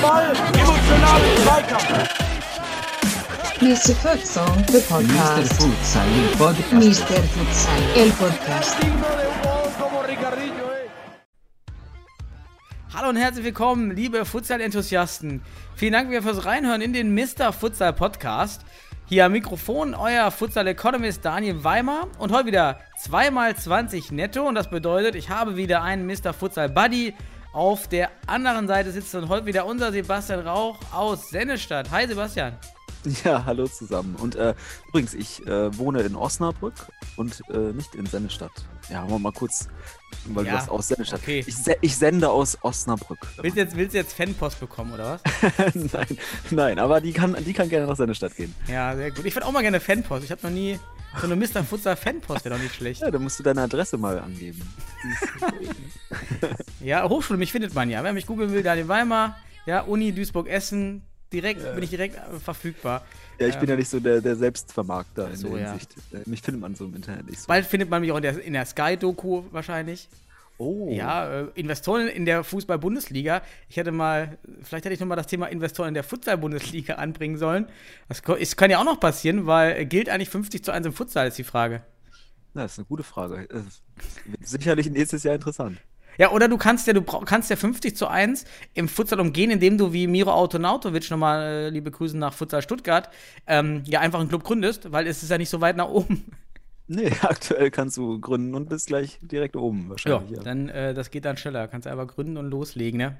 Ball, Zweikampf. Mr. Futsal, the Mr. podcast. Futsal, el podcast. Mr. Futsal, el podcast. Hallo und herzlich willkommen, liebe Futsal-Enthusiasten. Vielen Dank wieder fürs Reinhören in den Mr. Futsal Podcast. Hier am Mikrofon euer Futsal-Economist Daniel Weimer und heute wieder 2x20 netto und das bedeutet, ich habe wieder einen Mr. Futsal Buddy. Auf der anderen Seite sitzt und heute wieder unser Sebastian Rauch aus Sennestadt. Hi Sebastian. Ja, hallo zusammen. Und äh, übrigens, ich äh, wohne in Osnabrück und äh, nicht in Sennestadt. Ja, wollen wir mal kurz, weil Ja, du hast aus Sennestadt. okay. Ich, se ich sende aus Osnabrück. Willst du jetzt, willst du jetzt Fanpost bekommen oder was? nein, nein, aber die kann, die kann gerne nach Sennestadt gehen. Ja, sehr gut. Ich würde auch mal gerne Fanpost. Ich habe noch nie so eine Mr. Futsal Fanpost, wäre doch nicht schlecht. Ja, dann musst du deine Adresse mal angeben. Ja, Hochschule, mich findet man ja. Wer mich googeln will, Daniel Weimar, ja, Uni Duisburg-Essen, direkt, bin ich direkt äh, verfügbar. Ja, ich bin ja nicht so der, der Selbstvermarkter in so, der ja. Hinsicht. Äh, Mich findet man so im Internet nicht so. Bald findet man mich auch in der, in der Sky-Doku wahrscheinlich. Oh, Ja, äh, Investoren in der Fußball-Bundesliga. Ich hätte mal, vielleicht hätte ich nochmal das Thema Investoren in der Futsal-Bundesliga anbringen sollen. Das ist, kann ja auch noch passieren, weil äh, gilt eigentlich 50 zu 1 im Futsal, ist die Frage. Ja, das ist eine gute Frage. Äh, sicherlich nächstes Jahr interessant. Ja, oder du kannst ja, du kannst ja 50 zu 1 im Futsal umgehen, indem du wie Miro Autonautovic nochmal, äh, liebe Grüße nach Futsal Stuttgart, ähm, ja einfach einen Club gründest, weil es ist ja nicht so weit nach oben. Nee, aktuell kannst du gründen und bist gleich direkt oben wahrscheinlich. Ja, dann, äh, das geht dann schneller. Kannst du einfach gründen und loslegen, ne?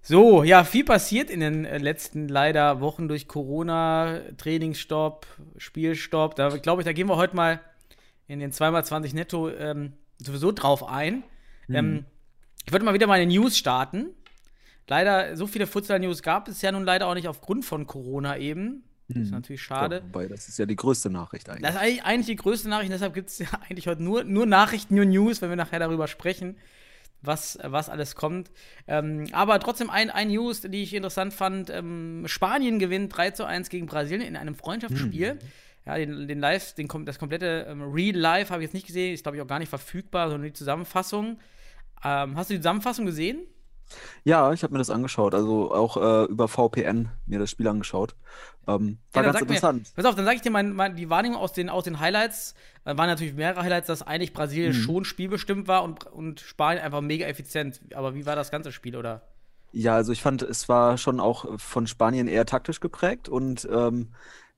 So, ja, viel passiert in den äh, letzten leider Wochen durch Corona, Trainingsstopp, Spielstopp. Da glaube ich, da gehen wir heute mal in den 2x20 netto ähm, sowieso drauf ein. Ähm, ich würde mal wieder meine News starten. Leider, so viele Futsal-News gab es ja nun leider auch nicht aufgrund von Corona eben. Das ist natürlich schade. Ja, wobei, das ist ja die größte Nachricht eigentlich. Das ist eigentlich, die größte Nachricht, deshalb gibt es ja eigentlich heute nur, nur Nachrichten, nur News, wenn wir nachher darüber sprechen, was, was alles kommt. Ähm, aber trotzdem ein, ein News, die ich interessant fand. Ähm, Spanien gewinnt 3 zu 1 gegen Brasilien in einem Freundschaftsspiel. Ja, den, den Live, den, das komplette ähm, Real Live habe ich jetzt nicht gesehen, ist glaube ich auch gar nicht verfügbar, sondern die Zusammenfassung. Ähm, hast du die Zusammenfassung gesehen? Ja, ich habe mir das angeschaut, also auch äh, über VPN mir das Spiel angeschaut. Ähm, war Ja, ganz sag mir- interessant. Pass auf, dann sage ich dir mein, mein, die Wahrnehmung aus den, aus den Highlights. Äh, waren natürlich mehrere Highlights, dass eigentlich Brasilien Mhm. schon spielbestimmt war und, und Spanien einfach mega effizient. Aber wie war das ganze Spiel, oder? Ja, also ich fand, es war schon auch von Spanien eher taktisch geprägt und ähm,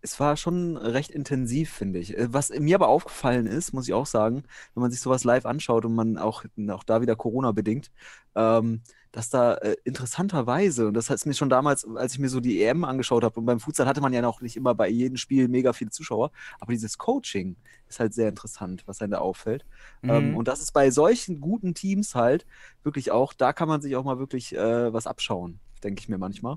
es war schon recht intensiv, finde ich. Äh, Was mir aber aufgefallen ist, muss ich auch sagen, wenn man sich sowas live anschaut und man auch, auch da wieder Corona bedingt, ähm, dass da äh, interessanterweise, und das hat mir schon damals, als ich mir so die EM angeschaut habe, und beim Futsal hatte man ja noch nicht immer bei jedem Spiel mega viele Zuschauer, aber dieses Coaching ist halt sehr interessant, was einem da auffällt. Ähm, Mhm. und das ist bei solchen guten Teams halt wirklich auch, da kann man sich auch mal wirklich äh, was abschauen, denke ich mir manchmal.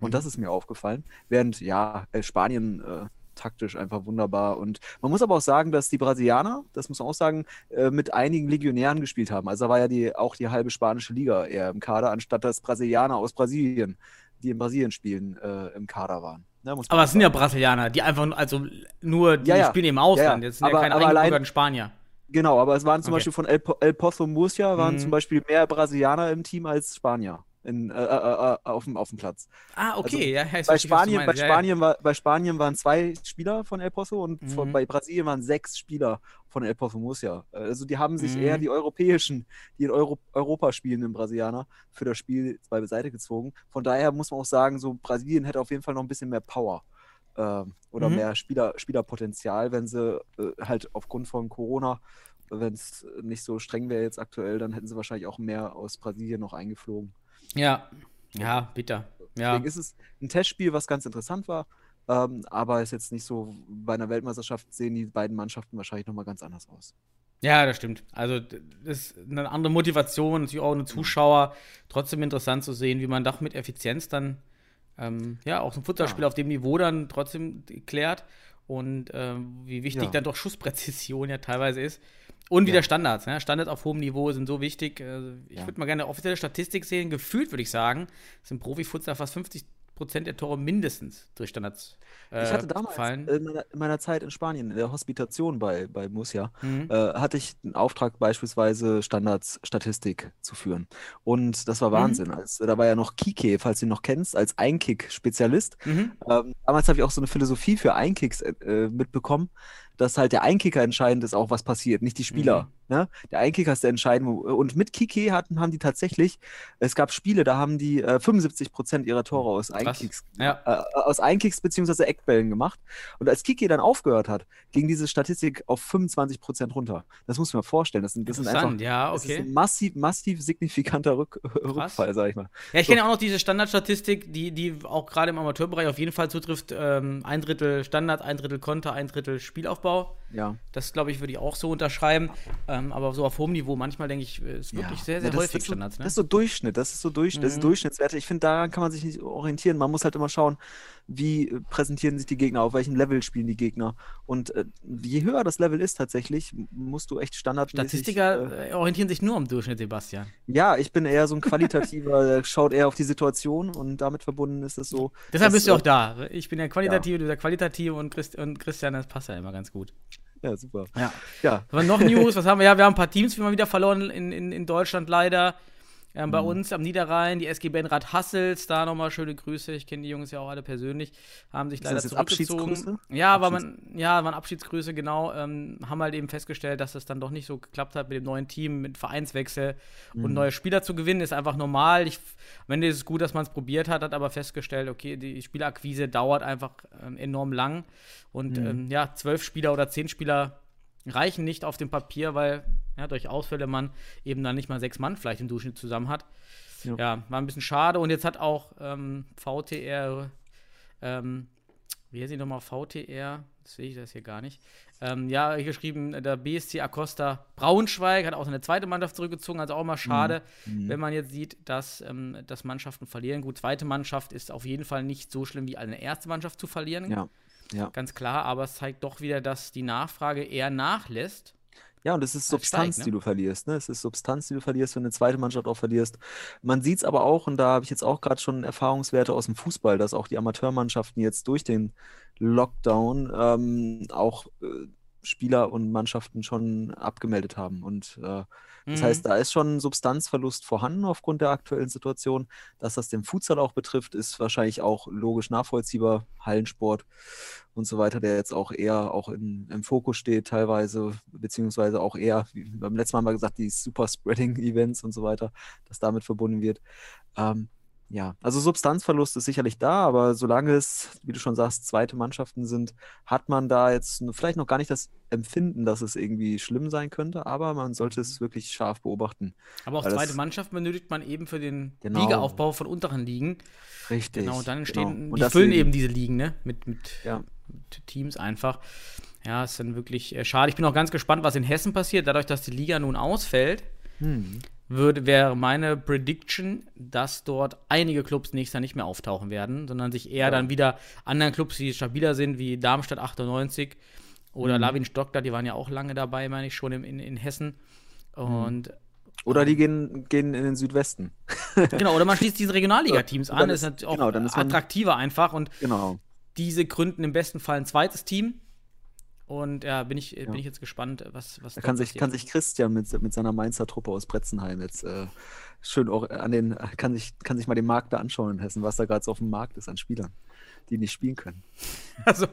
Und das ist mir aufgefallen. Während, ja, äh, Spanien äh, taktisch einfach wunderbar. Und man muss aber auch sagen, dass die Brasilianer, das muss man auch sagen, äh, mit einigen Legionären gespielt haben. Also da war ja die, auch die halbe spanische Liga eher im Kader, anstatt dass Brasilianer aus Brasilien, die in Brasilien spielen, äh, im Kader waren. Ja, man Aber es sind ja sagen. Brasilianer, die einfach, also nur, die Ja, ja. spielen im Ausland. Ja, ja. Jetzt sind ja Aber- keine aber allein- Spanier. Genau, aber es waren zum Okay. Beispiel von El, Po- El Pozo Murcia waren Mhm. zum Beispiel mehr Brasilianer im Team als Spanier in, äh, äh, äh, auf, dem, auf dem Platz. Ah, okay, ja, ja, Bei Spanien, bei, meinst. Ja, ja. Spanien war, bei Spanien waren zwei Spieler von El Pozo und von, Mhm. bei Brasilien waren sechs Spieler von El Pozo Murcia. Also die haben sich Mhm. eher die europäischen, die in Euro, Europa spielenden Brasilianer für das Spiel zwei beiseite gezogen. Von daher muss man auch sagen, so Brasilien hätte auf jeden Fall noch ein bisschen mehr Power. ähm, oder Mhm. mehr Spieler, Spielerpotenzial, wenn sie äh, halt aufgrund von Corona, wenn es nicht so streng wäre jetzt aktuell, dann hätten sie wahrscheinlich auch mehr aus Brasilien noch eingeflogen. Ja, ja, bitter. Ja. Deswegen ist es ein Testspiel, was ganz interessant war, ähm, aber ist jetzt nicht so, bei einer Weltmeisterschaft sehen die beiden Mannschaften wahrscheinlich nochmal ganz anders aus. Ja, das stimmt. Also, das ist eine andere Motivation, natürlich auch eine Zuschauer. Trotzdem interessant zu sehen, wie man doch mit Effizienz dann, ähm, ja, auch ein Futsalspiel Ja. auf dem Niveau dann trotzdem klärt und ähm, wie wichtig Ja. dann doch Schusspräzision ja teilweise ist. Und wieder Ja. Standards. Ne? Standards auf hohem Niveau sind so wichtig. Also, ich Ja. würde mal gerne eine offizielle Statistik sehen. Gefühlt würde ich sagen, sind Profifutsal fast 50 Prozent der Tore mindestens durch Standards äh, Ich hatte damals fallen. in meiner, in meiner Zeit in Spanien, in der Hospitation bei, bei Murcia, Mhm. äh, hatte ich einen Auftrag, beispielsweise Standardsstatistik zu führen. Und das war Mhm. Wahnsinn. Als, da war ja noch Kike, falls du ihn noch kennst, als Einkick-Spezialist. Mhm. Ähm, damals habe ich auch so eine Philosophie für Einkicks äh, äh, mitbekommen, dass halt der Einkicker entscheidend ist, auch was passiert, nicht die Spieler. Ne? Der Einkicker ist der entscheidende. Und mit Kike hatten, haben die tatsächlich, es gab Spiele, da haben die äh, 75 Prozent ihrer Tore aus Einkicks, Ja. äh, aus Einkicks beziehungsweise Eckbällen gemacht. Und als Kike dann aufgehört hat, ging diese Statistik auf 25 Prozent runter. Das muss man vorstellen. Das sind, das sind einfach, ja, das ist okay. ein massiv, massiv signifikanter Rück, Rückfall, sag ich mal. Ja, ich So. kenne auch noch diese Standardstatistik, die, die auch gerade im Amateurbereich auf jeden Fall zutrifft. Ähm, ein Drittel Standard, ein Drittel Konter, ein Drittel Spielaufbau. Ja. Das, glaube ich, würde ich auch so unterschreiben. Ähm, aber so auf hohem Niveau, manchmal denke ich, ist wirklich sehr, sehr das, häufig das ist so, Standards. Ne? Das ist so Durchschnitt, das ist so durch, das ist Mhm. Durchschnittswerte. Ich finde, daran kann man sich nicht orientieren. Man muss halt immer schauen, wie äh, präsentieren sich die Gegner, auf welchem Level spielen die Gegner. Und äh, je höher das Level ist tatsächlich, musst du echt standardmäßig. Statistiker Äh, äh, orientieren sich nur am Durchschnitt, Sebastian. ja, ich bin eher so ein qualitativer, schaut eher auf die Situation und damit verbunden ist es so. Deshalb dass, bist du auch äh, da. Ich bin der Qualitative, du der Qualitative und, Christ und Christian, das passt ja immer ganz gut. Ja, super. Ja. Ja, noch News? Was haben wir? Ja, wir haben ein paar Teams wieder mal wieder verloren in, in, in Deutschland leider. Ähm, Mhm. bei uns am Niederrhein, die SG Benrad Hassels, da nochmal schöne Grüße. Ich kenne die Jungs ja auch alle persönlich. Haben sich leider das zurückgezogen. Abschiedsgrüße? Ja, war man, ja, waren Abschiedsgrüße, genau. Ähm, haben halt eben festgestellt, dass es dann doch nicht so geklappt hat mit dem neuen Team, mit Vereinswechsel und Mhm. neue Spieler zu gewinnen, ist einfach normal. Ich, am Ende ist es gut, dass man es probiert hat, hat aber festgestellt, okay, die Spielakquise dauert einfach ähm, enorm lang. Und Mhm. ähm, ja, zwölf Spieler oder zehn Spieler reichen nicht auf dem Papier, weil ja, durch Ausfälle man eben dann nicht mal sechs Mann vielleicht im Durchschnitt zusammen hat. Ja. Ja, war ein bisschen schade. Und jetzt hat auch ähm, VTR, ähm, wie heißt sie nochmal, VTR, das sehe ich das hier gar nicht. Ähm, ja, hier geschrieben, der BSC Acosta Braunschweig hat auch seine zweite Mannschaft zurückgezogen, also auch mal schade, Mhm. wenn man jetzt sieht, dass, ähm, dass Mannschaften verlieren. Gut, zweite Mannschaft ist auf jeden Fall nicht so schlimm wie eine erste Mannschaft zu verlieren. ja. Ja. Ganz klar, aber es zeigt doch wieder, dass die Nachfrage eher nachlässt. Ja, und es ist Substanz, steigt, ne? die du verlierst. Ne? Es ist Substanz, die du verlierst, wenn du eine zweite Mannschaft auch verlierst. Man sieht es aber auch, und da habe ich jetzt auch gerade schon Erfahrungswerte aus dem Fußball, dass auch die Amateurmannschaften jetzt durch den Lockdown ähm, auch äh, Spieler und Mannschaften schon abgemeldet haben. Und äh, das Mhm. heißt, da ist schon Substanzverlust vorhanden aufgrund der aktuellen Situation. Dass das den Futsal auch betrifft, ist wahrscheinlich auch logisch nachvollziehbar. Hallensport und so weiter, der jetzt auch eher auch in, im Fokus steht teilweise, beziehungsweise auch eher, wie beim letzten Mal wir gesagt, die Super-Spreading-Events und so weiter, das damit verbunden wird. Ähm, ja, also Substanzverlust ist sicherlich da, aber solange es, wie du schon sagst, zweite Mannschaften sind, hat man da jetzt vielleicht noch gar nicht das Empfinden, dass es irgendwie schlimm sein könnte, aber man sollte es wirklich scharf beobachten. Aber auch zweite Mannschaft benötigt man eben für den Genau. Ligaaufbau von unteren Ligen. Richtig. Genau, und dann entstehen, genau. Und die füllen eben diese Ligen, ne? Mit, mit, Ja. mit Teams einfach. Ja, ist dann wirklich äh, schade. Ich bin auch ganz gespannt, was in Hessen passiert. Dadurch, dass die Liga nun ausfällt, Hm. Würde, wäre meine Prediction, dass dort einige Clubs nächstes Jahr nicht mehr auftauchen werden, sondern sich eher Ja. dann wieder anderen Clubs, die stabiler sind, wie Darmstadt 98 oder Mhm. Lawin Stockler, die waren ja auch lange dabei, meine ich schon, in, in, in Hessen. Und Oder die gehen, gehen in den Südwesten. genau, oder man schließt diese Regionalliga-Teams an, ist- ist natürlich auch genau, dann ist man- attraktiver einfach und Genau. diese gründen im besten Fall ein zweites Team. Und ja, bin ich, bin Ja. ich jetzt gespannt, was, was Da kann sich, kann sich Christian mit, mit seiner Mainzer Truppe aus Bretzenheim jetzt äh, schön auch an den, kann sich, kann sich mal den Markt da anschauen in Hessen, was da gerade so auf dem Markt ist an Spielern, die nicht spielen können. Also,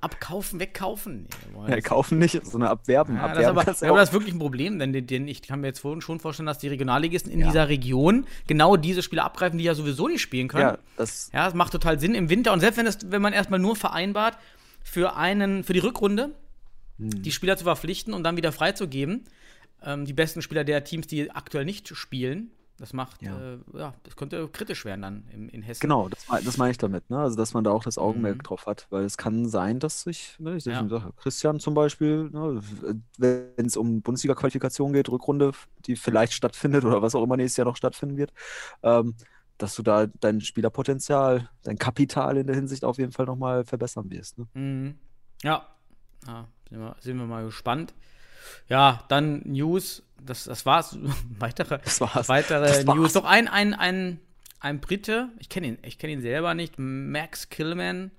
abkaufen, wegkaufen. Nee, wir wollen Ja, kaufen nicht, sondern abwerben. Ja, das ist abwerben aber, aber das ist wirklich ein Problem, denn, den- den, ich kann mir jetzt vorhin schon vorstellen, dass die Regionalligisten in Ja. dieser Region genau diese Spieler abgreifen, die ja sowieso nicht spielen können. ja, das, Ja, das macht total Sinn im Winter. Und selbst wenn, das, wenn man erstmal nur vereinbart, für, einen, für die Rückrunde Hm. die Spieler zu verpflichten und dann wieder freizugeben, ähm, die besten Spieler der Teams, die aktuell nicht spielen, das macht, ja, äh, ja das könnte kritisch werden dann in, in Hessen. genau, das, das meine ich damit, ne? Also, dass man da auch das Augenmerk Mhm. drauf hat, weil es kann sein, dass sich, ne, ich ja. sage, Christian zum Beispiel, ne, wenn es um Bundesliga-Qualifikation geht, Rückrunde, die vielleicht stattfindet oder was auch immer nächstes Jahr noch stattfinden wird, ähm, dass du da dein Spielerpotenzial, dein Kapital in der Hinsicht auf jeden Fall nochmal verbessern wirst. Ne? Mhm. Ja. ja sind, wir, sind wir mal gespannt. Ja, dann News. Das, das war's. weitere Das war's. weitere Das war's. News. Doch ein, ein, ein, ein Brite, ich kenne ihn, ich kenne ihn selber nicht, Max Killman,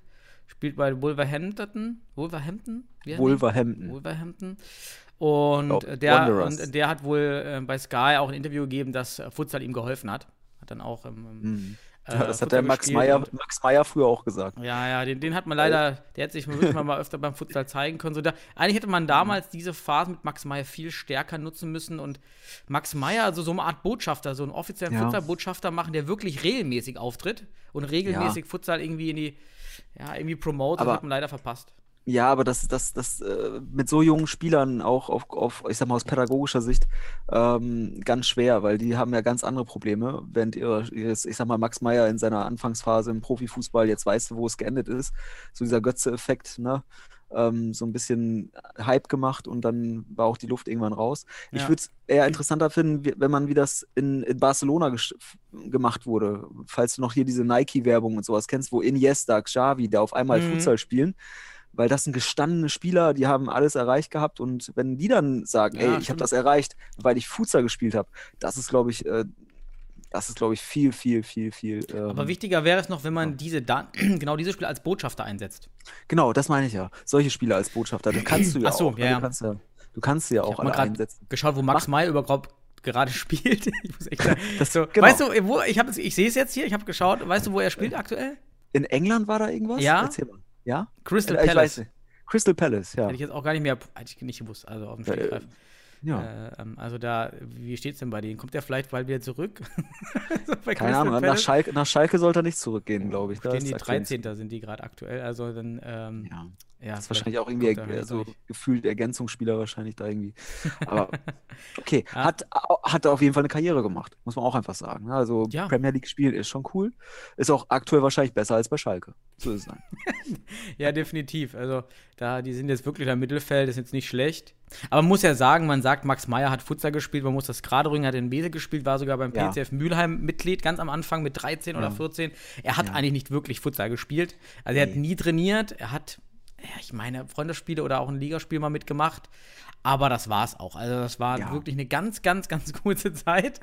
spielt bei Wolverhampton. Wolverhampton? Wolverhampton. Wolverhampton. Und, Oh, der, Wanderers. und der hat wohl äh, bei Sky auch ein Interview gegeben, dass äh, Futsal ihm geholfen hat. Hat dann auch im, im, Mhm. äh, Ja, das Futsal hat der Max Meyer, Max Meyer früher auch gesagt. ja, ja, den, den hat man leider, der hätte sich wirklich mal, öfter beim Futsal zeigen können. So da, eigentlich hätte man damals diese Phase mit Max Meyer viel stärker nutzen müssen und Max Meyer, also so eine Art Botschafter, so einen offiziellen Ja. Futsal-Botschafter machen, der wirklich regelmäßig auftritt und regelmäßig Futsal irgendwie in die, ja, irgendwie promotet, das hat man leider verpasst. Ja, aber das, das, das äh, mit so jungen Spielern auch auf, auf, ich sag mal, aus pädagogischer Sicht ähm, ganz schwer, weil die haben ja ganz andere Probleme. Während ihres, ich sag mal, Max Meyer in seiner Anfangsphase im Profifußball, jetzt weißt wo es geendet ist, so dieser Götze-Effekt, ne? Ähm, so ein bisschen Hype gemacht und dann war auch die Luft irgendwann raus. Ich Ja. würde es eher interessanter finden, wenn man wie das in, in Barcelona gemacht wurde. Falls du noch hier diese Nike-Werbung und sowas kennst, wo Iniesta, Xavi, da auf einmal Mhm. Futsal spielen weil das sind gestandene Spieler, die haben alles erreicht gehabt und wenn die dann sagen, Ja, ey, ich habe stimmt. das erreicht, weil ich Futsal gespielt habe, das ist, glaube ich, äh, das ist, glaube ich, viel, viel, viel, viel. Ähm, Aber wichtiger wäre es noch, wenn man diese Dan genau diese Spieler als Botschafter einsetzt. genau, das meine ich ja. Solche Spieler als Botschafter, das kannst du ja Ach so, auch. ja, ne? ja. Du kannst ja, du kannst sie ja auch alle gerade einsetzen. geschaut, wo Max Meyer überhaupt gerade spielt. ich muss echt sagen, Das- so, genau. Weißt du, wo ich ich sehe es jetzt hier, ich habe geschaut, weißt du, wo er spielt aktuell? In England war da irgendwas? Ja. Erzähl mal. Ja? Crystal Äh, weiß Palace. nicht. Crystal Palace, ja. Hätte ich jetzt auch gar nicht mehr, hätte ich nicht gewusst, also auf dem Ja, äh, Stegreif. ja. Äh, ähm, also da, wie steht's denn bei denen? Kommt der vielleicht bald wieder zurück? so Keine Crystal Ahnung, nach? Schalke, nach Schalke sollte er nicht zurückgehen, glaube ich. Da die aktuell 13. sind die gerade aktuell, also dann, ähm, Ja. Ja. Das ist wahrscheinlich auch irgendwie er so gefühlt Ergänzungsspieler wahrscheinlich da irgendwie. Aber okay, Ja. hat, hat auf jeden Fall eine Karriere gemacht, muss man auch einfach sagen. ne? Also Ja. Premier League spielen ist schon cool. Ist auch aktuell wahrscheinlich besser als bei Schalke. So ist es dann. Ja, definitiv. Also, da, die sind jetzt wirklich im Mittelfeld, ist jetzt nicht schlecht. Aber man muss ja sagen, man sagt, Max Meyer hat Futsal gespielt, man muss das gerade rücken, hat in Bese gespielt, war sogar beim Ja. PCF Mülheim Mitglied, ganz am Anfang mit 13 oder Ja. 14. Er hat Ja. eigentlich nicht wirklich Futsal gespielt. Also, er hat nie trainiert, er hat, ja, ich meine, Freundesspiele oder auch ein Ligaspiel mal mitgemacht. Aber das war's auch. Also, das war Ja. wirklich eine ganz, ganz, ganz kurze Zeit.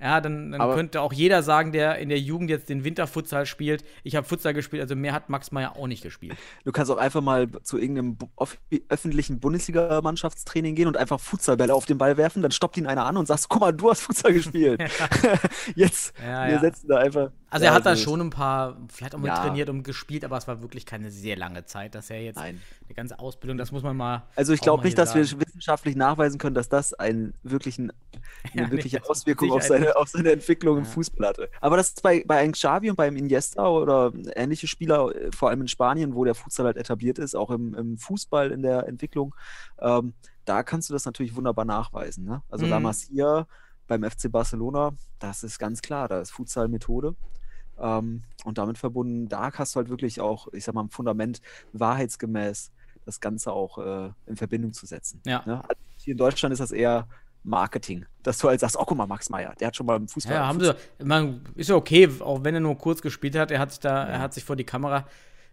Ja, dann, dann könnte auch jeder sagen, der in der Jugend jetzt den Winterfutsal spielt. Ich habe Futsal gespielt, also mehr hat Max Meyer auch nicht gespielt. Du kannst auch einfach mal zu irgendeinem öffentlichen Bundesliga-Mannschaftstraining gehen und einfach Futsalbälle auf den Ball werfen, dann stoppt ihn einer an und sagst, guck mal, du hast Futsal gespielt. Jetzt, Ja, wir ja. setzen da einfach. Also er hat da schon ein paar, vielleicht auch mit Ja. trainiert und gespielt, aber es war wirklich keine sehr lange Zeit, dass er jetzt Nein. eine ganze Ausbildung, das muss man mal. Also ich glaube mal nicht, dass wir sagen. wissenschaftlich nachweisen können, dass das einen wirklichen, eine wirkliche Auswirkung auf Sicherheit seine, auf seine Entwicklung im. Fußball hatte. Aber das ist bei, bei einem Xavi und beim Iniesta oder ähnliche Spieler, äh, vor allem in Spanien, wo der Futsal halt etabliert ist, auch im, im Fußball in der Entwicklung, ähm, da kannst du das natürlich wunderbar nachweisen. Ne? Also Mhm. La Masia beim FC Barcelona, das ist ganz klar, da ist Futsal Methode. Ähm, und damit verbunden, da hast du halt wirklich auch, ich sag mal, ein Fundament wahrheitsgemäß das Ganze auch äh, in Verbindung zu setzen. Ja. Ne? Also hier in Deutschland ist das eher Marketing, dass du halt sagst, oh guck mal, Max Meyer, der hat schon mal im Fußball. Ja, haben Futsal- sie. Man, ist ja okay, auch wenn er nur kurz gespielt hat. Er hat sich da, Ja. er hat sich vor die Kamera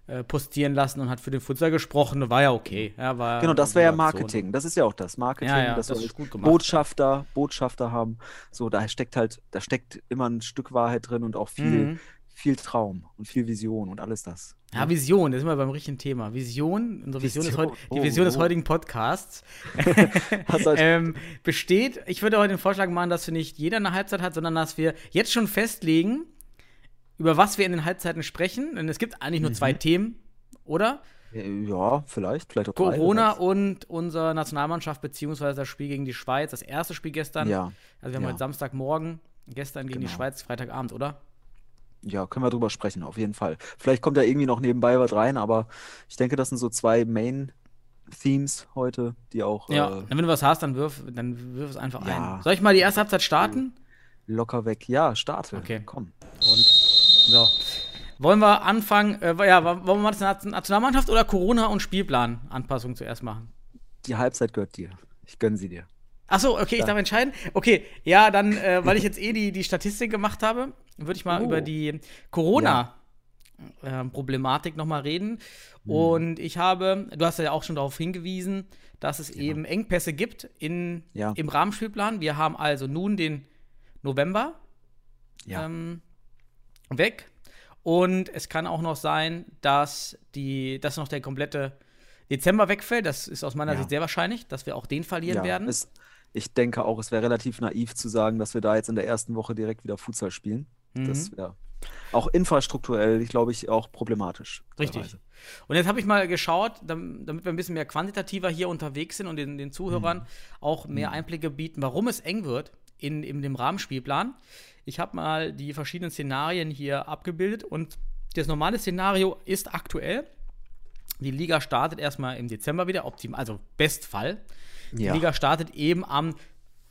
äh, postieren lassen und hat für den Futsal gesprochen. War ja okay. Ja, war Genau, das wäre ja. Marketing. Das ist ja auch das. Marketing, Ja, ja, das wir ist gut gemacht. Botschafter, Botschafter haben. So, da steckt halt, da steckt immer ein Stück Wahrheit drin und auch viel, Mhm. Viel Traum und viel Vision und alles das. Ja, Vision, das ist immer beim richtigen Thema. Vision, unsere Vision, ist Vision, heut, die oh, Vision des oh. heutigen Podcasts ähm, besteht, ich würde heute den Vorschlag machen, dass wir nicht jeder eine Halbzeit hat, sondern dass wir jetzt schon festlegen, über was wir in den Halbzeiten sprechen. Denn es gibt eigentlich nur zwei Mhm. Themen, oder? Äh, Ja, vielleicht, vielleicht auch drei, Corona weiß. und unsere Nationalmannschaft, beziehungsweise das Spiel gegen die Schweiz, das erste Spiel gestern. Ja, Also wir haben ja. heute Samstagmorgen, gestern gegen die Genau. Schweiz, Freitagabend, oder? Ja, können wir drüber sprechen, auf jeden Fall. Vielleicht kommt da irgendwie noch nebenbei was rein, aber ich denke, das sind so zwei Main-Themes heute, die auch Ja, äh, wenn du was hast, dann wirf, dann wirf es einfach Ja. ein. Soll ich mal die erste Halbzeit starten? locker weg. Ja, starte. Okay. Komm. Und so. Wollen wir anfangen, äh, ja, wollen wir mal das Nationalmannschaft oder Corona und Spielplan Anpassung zuerst machen? Die Halbzeit gehört dir. Ich gönne sie dir. Achso, okay, ich Ja. darf entscheiden. Okay, ja, dann, äh, weil ich jetzt eh die, die Statistik gemacht habe, würde ich mal Oh. über die Corona-Problematik nochmal reden. Mhm. Und ich habe, du hast ja auch schon darauf hingewiesen, dass es eben Engpässe gibt in, Ja. im Rahmenspielplan. Wir haben also nun den November. Ja. Ähm, weg. Und es kann auch noch sein, dass, die, dass noch der komplette Dezember wegfällt. Das ist aus meiner Ja. Sicht sehr wahrscheinlich, dass wir auch den verlieren Ja, werden. Es, ich denke auch, es wäre relativ naiv zu sagen, dass wir da jetzt in der ersten Woche direkt wieder Futsal spielen. Mhm. Das wäre auch infrastrukturell, ich glaube ich, auch problematisch. Richtig. teilweise. Und jetzt habe ich mal geschaut, dam- damit wir ein bisschen mehr quantitativer hier unterwegs sind und den, den Zuhörern auch mehr Einblicke bieten, warum es eng wird in, in dem Rahmenspielplan. Ich habe mal die verschiedenen Szenarien hier abgebildet und das normale Szenario ist aktuell. Die Liga startet erstmal im Dezember wieder, optimal, also Bestfall. Die Ja. Liga startet eben am,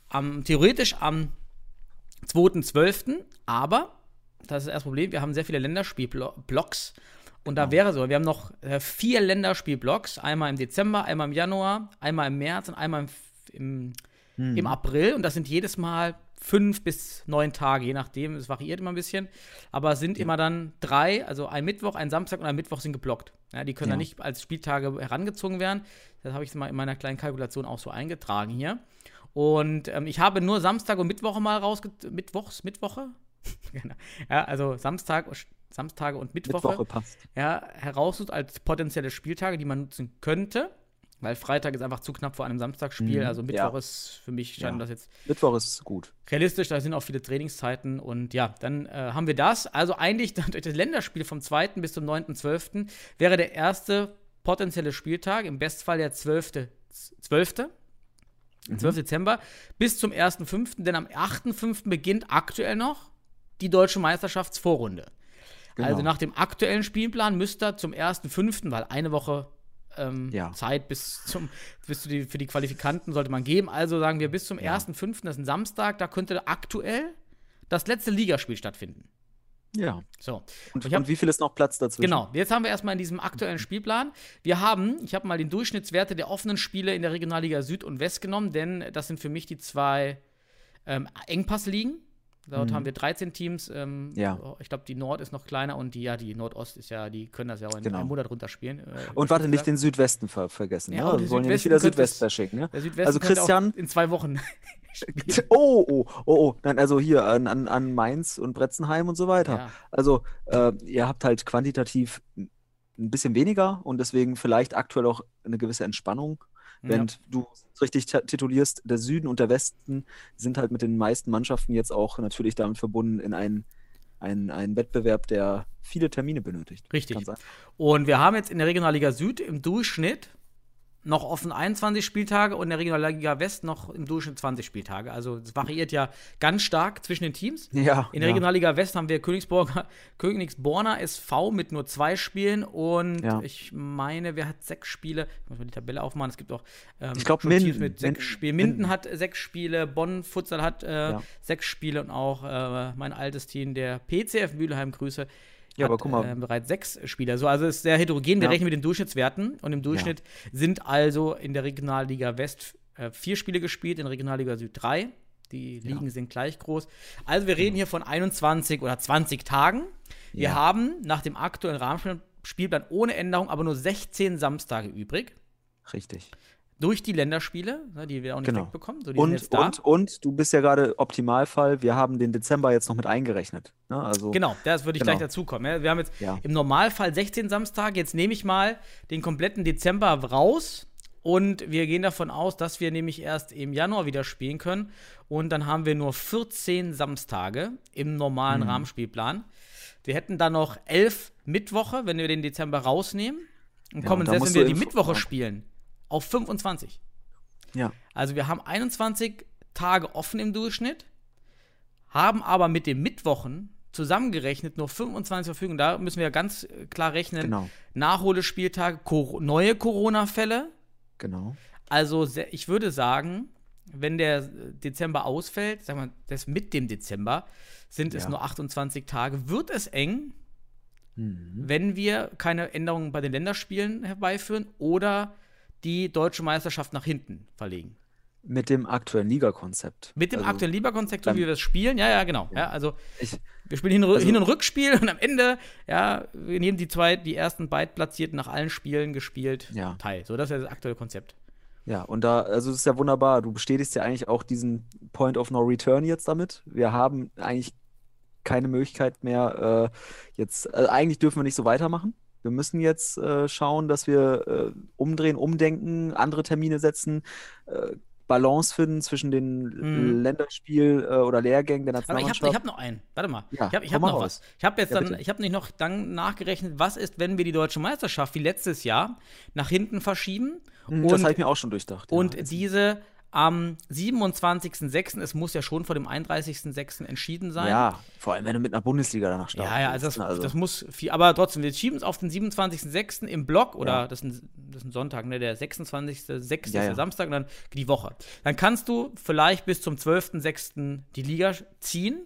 am theoretisch am 2.12., aber das ist das Problem, wir haben sehr viele Länderspielblocks. Und da wäre so, wir haben noch äh, vier Länderspielblocks, einmal im Dezember, einmal im Januar, einmal im März und einmal im, im, Hm. im April. Und das sind jedes Mal fünf bis neun Tage, je nachdem, es variiert immer ein bisschen. Aber es sind immer dann drei, also ein Mittwoch, ein Samstag und ein Mittwoch sind geblockt. Ja, die können Ja. dann nicht als Spieltage herangezogen werden. Das habe ich mal in meiner kleinen Kalkulation auch so eingetragen hier. Und ähm, ich habe nur Samstag und Mittwoche mal rausge... Mittwochs, Mittwoche? Genau. ja, also Samstag, Samstage und Mittwoche, Mittwoche passt. ja, heraussucht als potenzielle Spieltage, die man nutzen könnte. Weil Freitag ist einfach zu knapp vor einem Samstagsspiel. Mhm, Also Mittwoch ja. ist für mich scheint Ja. das jetzt Mittwoch ist gut. realistisch, da sind auch viele Trainingszeiten und ja, dann äh, haben wir das. Also eigentlich dann durch das Länderspiel vom 2. bis zum 9.12. wäre der erste potenzielle Spieltag, im Bestfall der 12. 12. 12. Dezember bis zum 1.5., denn am 8.5. beginnt aktuell noch die deutsche Meisterschaftsvorrunde. Genau. Also nach dem aktuellen Spielplan müsste zum 1.5., weil eine Woche ähm, Ja. Zeit bis zum bis zu die, für die Qualifikanten sollte man geben. Also sagen wir bis zum 1.5., das ist ein Samstag, da könnte aktuell das letzte Ligaspiel stattfinden. Ja. So. Und, Ich hab- und wie viel ist noch Platz dazwischen? Genau, jetzt haben wir erstmal in diesem aktuellen Spielplan. Wir haben, ich habe mal den Durchschnittswerte der offenen Spiele in der Regionalliga Süd und West genommen, denn das sind für mich die zwei ähm, Engpassligen. Dort haben wir 13 Teams. Ähm, Mhm. Ja. Ich glaube, die Nord ist noch kleiner und die, ja, die Nordost ist ja, die können das ja auch in Genau. einem Monat runterspielen. Äh, Und warte, nicht den Südwesten ver vergessen. Ja, Ja, und wir die wollen ja nicht Südwesten wieder es- Südwest-Bashing, ne? Der Südwesten Also Christian, in zwei Wochen. Oh, oh, oh, oh, nein, also hier an, an, an Mainz und Bretzenheim und so weiter. Ja. Also, äh, ihr habt halt quantitativ ein bisschen weniger und deswegen vielleicht aktuell auch eine gewisse Entspannung. Wenn du es richtig titulierst, der Süden und der Westen sind halt mit den meisten Mannschaften jetzt auch natürlich damit verbunden in einen, einen, einen Wettbewerb, der viele Termine benötigt. Richtig. Und wir haben jetzt in der Regionalliga Süd im Durchschnitt noch offen 21 Spieltage und in der Regionalliga West noch im Durchschnitt 20 Spieltage. Also es variiert ja ganz stark zwischen den Teams. Ja, In der ja. Regionalliga West haben wir Königsborner SV mit nur zwei Spielen und Ja. ich meine, wer hat sechs Spiele? Ich muss mal die Tabelle aufmachen. Es gibt auch ähm, Ich glaub, schon Teams Minden. mit sechs Minden. Spielen. Minden Minden. hat sechs Spiele, Bonn Futsal hat äh, sechs Spiele und auch äh, mein altes Team, der PCF Mülheim, Grüße. Ja, hat, aber guck mal. Äh, bereits sechs Spieler. So, also es ist sehr heterogen. Wir Ja. rechnen mit den Durchschnittswerten und im Durchschnitt sind also in der Regionalliga West äh, vier Spiele gespielt, in der Regionalliga Süd drei. Die Ligen sind gleich groß. Also wir reden hier von 21 oder 20 Tagen. Wir Ja. haben nach dem aktuellen Rahmenspielplan ohne Änderung aber nur 16 Samstage übrig. Richtig. Durch die Länderspiele, ne, die wir auch nicht Genau. wegbekommen. So, Und, jetzt da. und, und du bist ja gerade Optimalfall, wir haben den Dezember jetzt noch mit eingerechnet. Ne? Also, Genau, das würde ich Genau. gleich dazukommen. Ja, Wir haben jetzt Ja. im Normalfall 16 Samstage. Jetzt nehme ich mal den kompletten Dezember raus und wir gehen davon aus, dass wir nämlich erst im Januar wieder spielen können. Und dann haben wir nur 14 Samstage im normalen Mhm. Rahmenspielplan. Wir hätten dann noch 11 Mittwoche, wenn wir den Dezember rausnehmen. Und Ja, kommen da selbst, wenn wir die Mittwoche ja. spielen, auf 25. Ja. Also wir haben 21 Tage offen im Durchschnitt, haben aber mit den Mittwochen zusammengerechnet nur 25 zur Verfügung. Da müssen wir ganz klar rechnen. Genau. Nachholespieltage, Cor neue Corona-Fälle. Genau. Also ich würde sagen, wenn der Dezember ausfällt, sagen wir, das mit dem Dezember, sind es Ja. nur 28 Tage, wird es eng, Mhm. wenn wir keine Änderungen bei den Länderspielen herbeiführen oder die deutsche Meisterschaft nach hinten verlegen. Mit dem aktuellen Ligakonzept. Mit dem Also, aktuellen Lieberkonzept, so wie wir es spielen, ja, ja, genau. Ja, also Ich, wir spielen Hin- und, Also- Hin und Rückspiel und am Ende, ja, wir nehmen die zwei, die ersten Beidplatzierten nach allen Spielen gespielt Ja. teil. So, das ist ja das aktuelle Konzept. ja, und da, also es ist ja wunderbar. Du bestätigst ja eigentlich auch diesen Point of No Return jetzt damit. Wir haben eigentlich keine Möglichkeit mehr, äh, jetzt, also eigentlich dürfen wir nicht so weitermachen. Wir müssen jetzt äh, schauen, dass wir äh, umdrehen, umdenken, andere Termine setzen, äh, Balance finden zwischen den Mhm. Länderspiel- äh, oder Lehrgängen der Aber ich habe Nationalmannschaft. hab noch einen. Warte mal. Ja, ich habe hab noch raus. was. Ich habe jetzt Ja, dann, bitte. ich habe nicht noch dann nachgerechnet, was ist, wenn wir die deutsche Meisterschaft wie letztes Jahr nach hinten verschieben Hm, und, das habe ich mir auch schon durchdacht. und ja. diese am 27.06., es muss ja schon vor dem 31.06. entschieden sein. ja, vor allem wenn du mit einer Bundesliga danach startest. Ja, ja, also das, also, das muss viel, aber trotzdem, wir schieben es auf den 27.06. im Block oder Ja. das, ist ein, das ist ein Sonntag, ne, der 26.06. Ja, ist der Samstag und dann die Woche. Dann kannst du vielleicht bis zum 12.06. die Liga ziehen,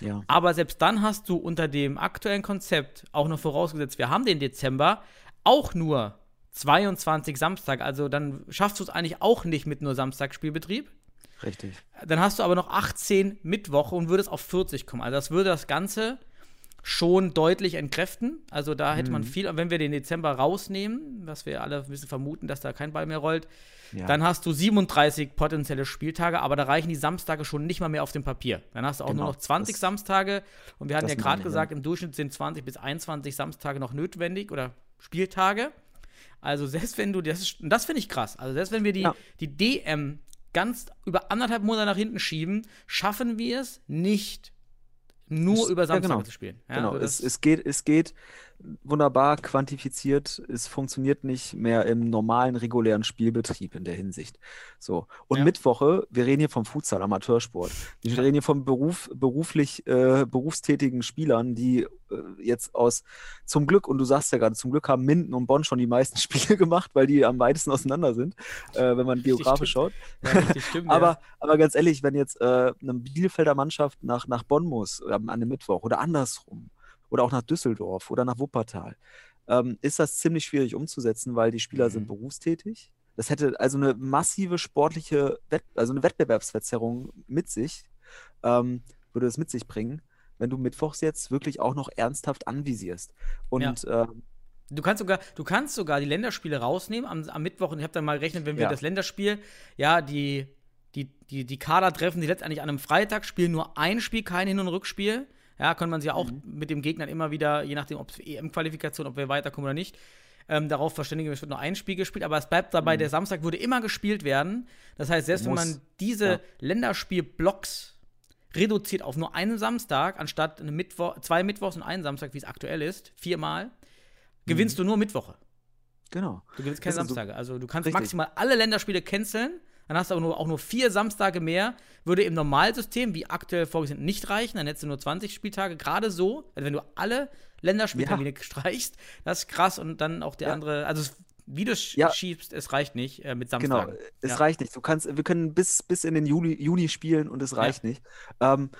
ja. aber selbst dann hast du unter dem aktuellen Konzept, auch noch vorausgesetzt, wir haben den Dezember, auch nur 22 Samstag. Also dann schaffst du es eigentlich auch nicht mit nur Samstagspielbetrieb. Richtig. Dann hast du aber noch 18 Mittwoche und würdest auf 40 kommen. Also das würde das Ganze schon deutlich entkräften. Also da hätte Mhm. man viel, wenn wir den Dezember rausnehmen, was wir alle ein bisschen vermuten, dass da kein Ball mehr rollt, Ja. dann hast du 37 potenzielle Spieltage, aber da reichen die Samstage schon nicht mal mehr auf dem Papier. Dann hast du auch Genau, nur noch 20 das- Samstage und wir hatten ja gerade ich, ja. gesagt, im Durchschnitt sind 20 bis 21 Samstage noch notwendig oder Spieltage. Also selbst wenn du, das, ist- das finde ich krass, also selbst wenn wir die, Ja. die DM ganz über anderthalb Monate nach hinten schieben, schaffen wir es nicht, nur über ja, Samstage genau. zu spielen. Ja, Genau, also es, es, geht, es geht wunderbar quantifiziert. Es funktioniert nicht mehr im normalen, regulären Spielbetrieb in der Hinsicht. So. Und Ja. Mittwoche, wir reden hier vom Futsal, Amateursport. Wir reden hier von Beruf, beruflich, äh, berufstätigen Spielern, die äh, jetzt aus, zum Glück, und du sagst ja gerade, zum Glück haben Minden und Bonn schon die meisten Spiele gemacht, weil die am weitesten auseinander sind, äh, wenn man geografisch schaut. ja, richtig stimmt, Aber, ja. aber ganz ehrlich, wenn jetzt äh, eine Bielefelder Mannschaft nach, nach Bonn muss ähm, an einem Mittwoch oder andersrum oder auch nach Düsseldorf oder nach Wuppertal, ähm, ist das ziemlich schwierig umzusetzen, weil die Spieler sind Mhm. berufstätig. Das hätte also eine massive sportliche, Wett also eine Wettbewerbsverzerrung mit sich, ähm, würde es mit sich bringen, wenn du mittwochs jetzt wirklich auch noch ernsthaft anvisierst. Und ähm, Du kannst sogar, du kannst sogar die Länderspiele rausnehmen am, am Mittwoch. Und ich habe dann mal gerechnet, wenn wir Ja. das Länderspiel, ja, die, die, die, die Kader treffen, die letztendlich an einem Freitag spielen nur ein Spiel, kein Hin- und Rückspiel. Ja, kann man sich ja auch Mhm. mit dem Gegner immer wieder, je nachdem, ob es EM-Qualifikation, ob wir weiterkommen oder nicht, ähm, darauf verständigen, es wird nur ein Spiel gespielt, aber es bleibt dabei, der Samstag würde immer gespielt werden. Das heißt, selbst wenn Mhm. Muss. man diese Ja. Länderspiel-Blocks reduziert auf nur einen Samstag, anstatt eine Mittwoch, zwei Mittwochs und einen Samstag, wie es aktuell ist, viermal, gewinnst du nur Mittwoche. genau. Du gewinnst keine ist so- Samstage. Also du kannst Richtig. maximal alle Länderspiele canceln, dann hast du aber nur, auch nur vier Samstage mehr. Würde im Normalsystem, wie aktuell vorgesehen, nicht reichen. Dann hättest du nur 20 Spieltage. Gerade so, also wenn du alle Länderspieltermine streichst, das ist krass. Und dann auch der Ja. andere, also es- wie du es Ja. schiebst, es reicht nicht äh, mit Genau, Samstagen. es Ja. reicht nicht. Du kannst, wir können bis, bis in den Juli, Juni spielen und es reicht nicht. Ähm,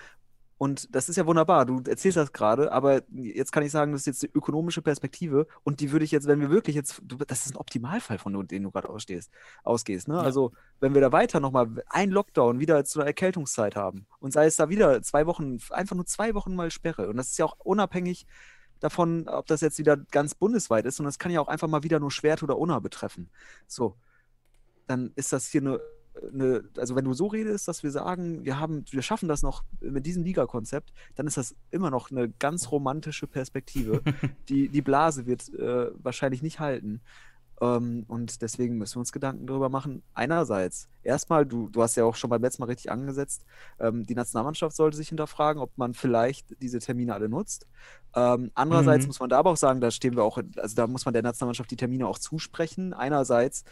und das ist ja wunderbar. Du erzählst das gerade, aber jetzt kann ich sagen, das ist jetzt die ökonomische Perspektive und die würde ich jetzt, wenn wir wirklich jetzt, du, das ist ein Optimalfall, von dem den du gerade ausstehst, ausgehst. Ne? Ja. Also, wenn wir da weiter nochmal ein Lockdown wieder zu einer Erkältungszeit haben und sei es da wieder zwei Wochen, einfach nur zwei Wochen mal Sperre. Und das ist ja auch unabhängig davon, ob das jetzt wieder ganz bundesweit ist, und das kann ja auch einfach mal wieder nur Schwert oder Unna betreffen. So, dann ist das hier eine, eine, also wenn du so redest, dass wir sagen, wir haben, wir schaffen das noch mit diesem Liga-Konzept, dann ist das immer noch eine ganz romantische Perspektive. die, die Blase wird äh, wahrscheinlich nicht halten. Ähm, und deswegen müssen wir uns Gedanken darüber machen. Einerseits, erstmal, du, du hast ja auch schon beim letzten Mal richtig angesetzt, ähm, die Nationalmannschaft sollte sich hinterfragen, ob man vielleicht diese Termine alle nutzt. Ähm, andererseits Mhm. muss man da aber auch sagen, da stehen wir auch, also da muss man der Nationalmannschaft die Termine auch zusprechen. Einerseits,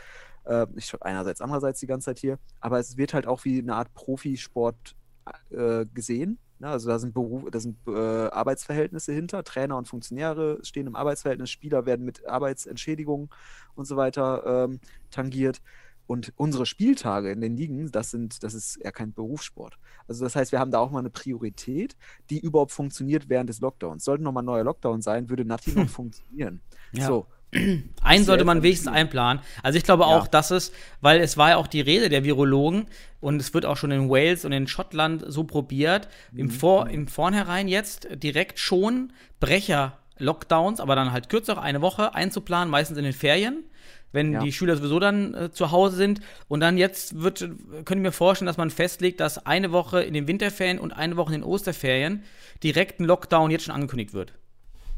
äh, ich einerseits, andererseits die ganze Zeit hier, aber es wird halt auch wie eine Art Profisport äh, gesehen. Ne? Also da sind, Beruf, da sind äh, Arbeitsverhältnisse hinter, Trainer und Funktionäre stehen im Arbeitsverhältnis, Spieler werden mit Arbeitsentschädigungen und so weiter ähm, tangiert. Und unsere Spieltage in den Ligen, das sind, das ist ja kein Berufssport. Also das heißt, wir haben da auch mal eine Priorität, die überhaupt funktioniert während des Lockdowns. Sollte nochmal ein neuer Lockdown sein, würde Nati noch funktionieren. Ja. So, Einen sollte man wenigstens einplanen. Also ich glaube Ja. auch, dass es, weil es war ja auch die Rede der Virologen und es wird auch schon in Wales und in Schottland so probiert, im, Mhm. Vor, im Vornherein jetzt direkt schon Brecher-Lockdowns, aber dann halt kürzer, eine Woche einzuplanen, meistens in den Ferien. wenn Ja. die Schüler sowieso dann äh, zu Hause sind. Und dann jetzt wird, könnte ich mir vorstellen, dass man festlegt, dass eine Woche in den Winterferien und eine Woche in den Osterferien direkt ein Lockdown jetzt schon angekündigt wird.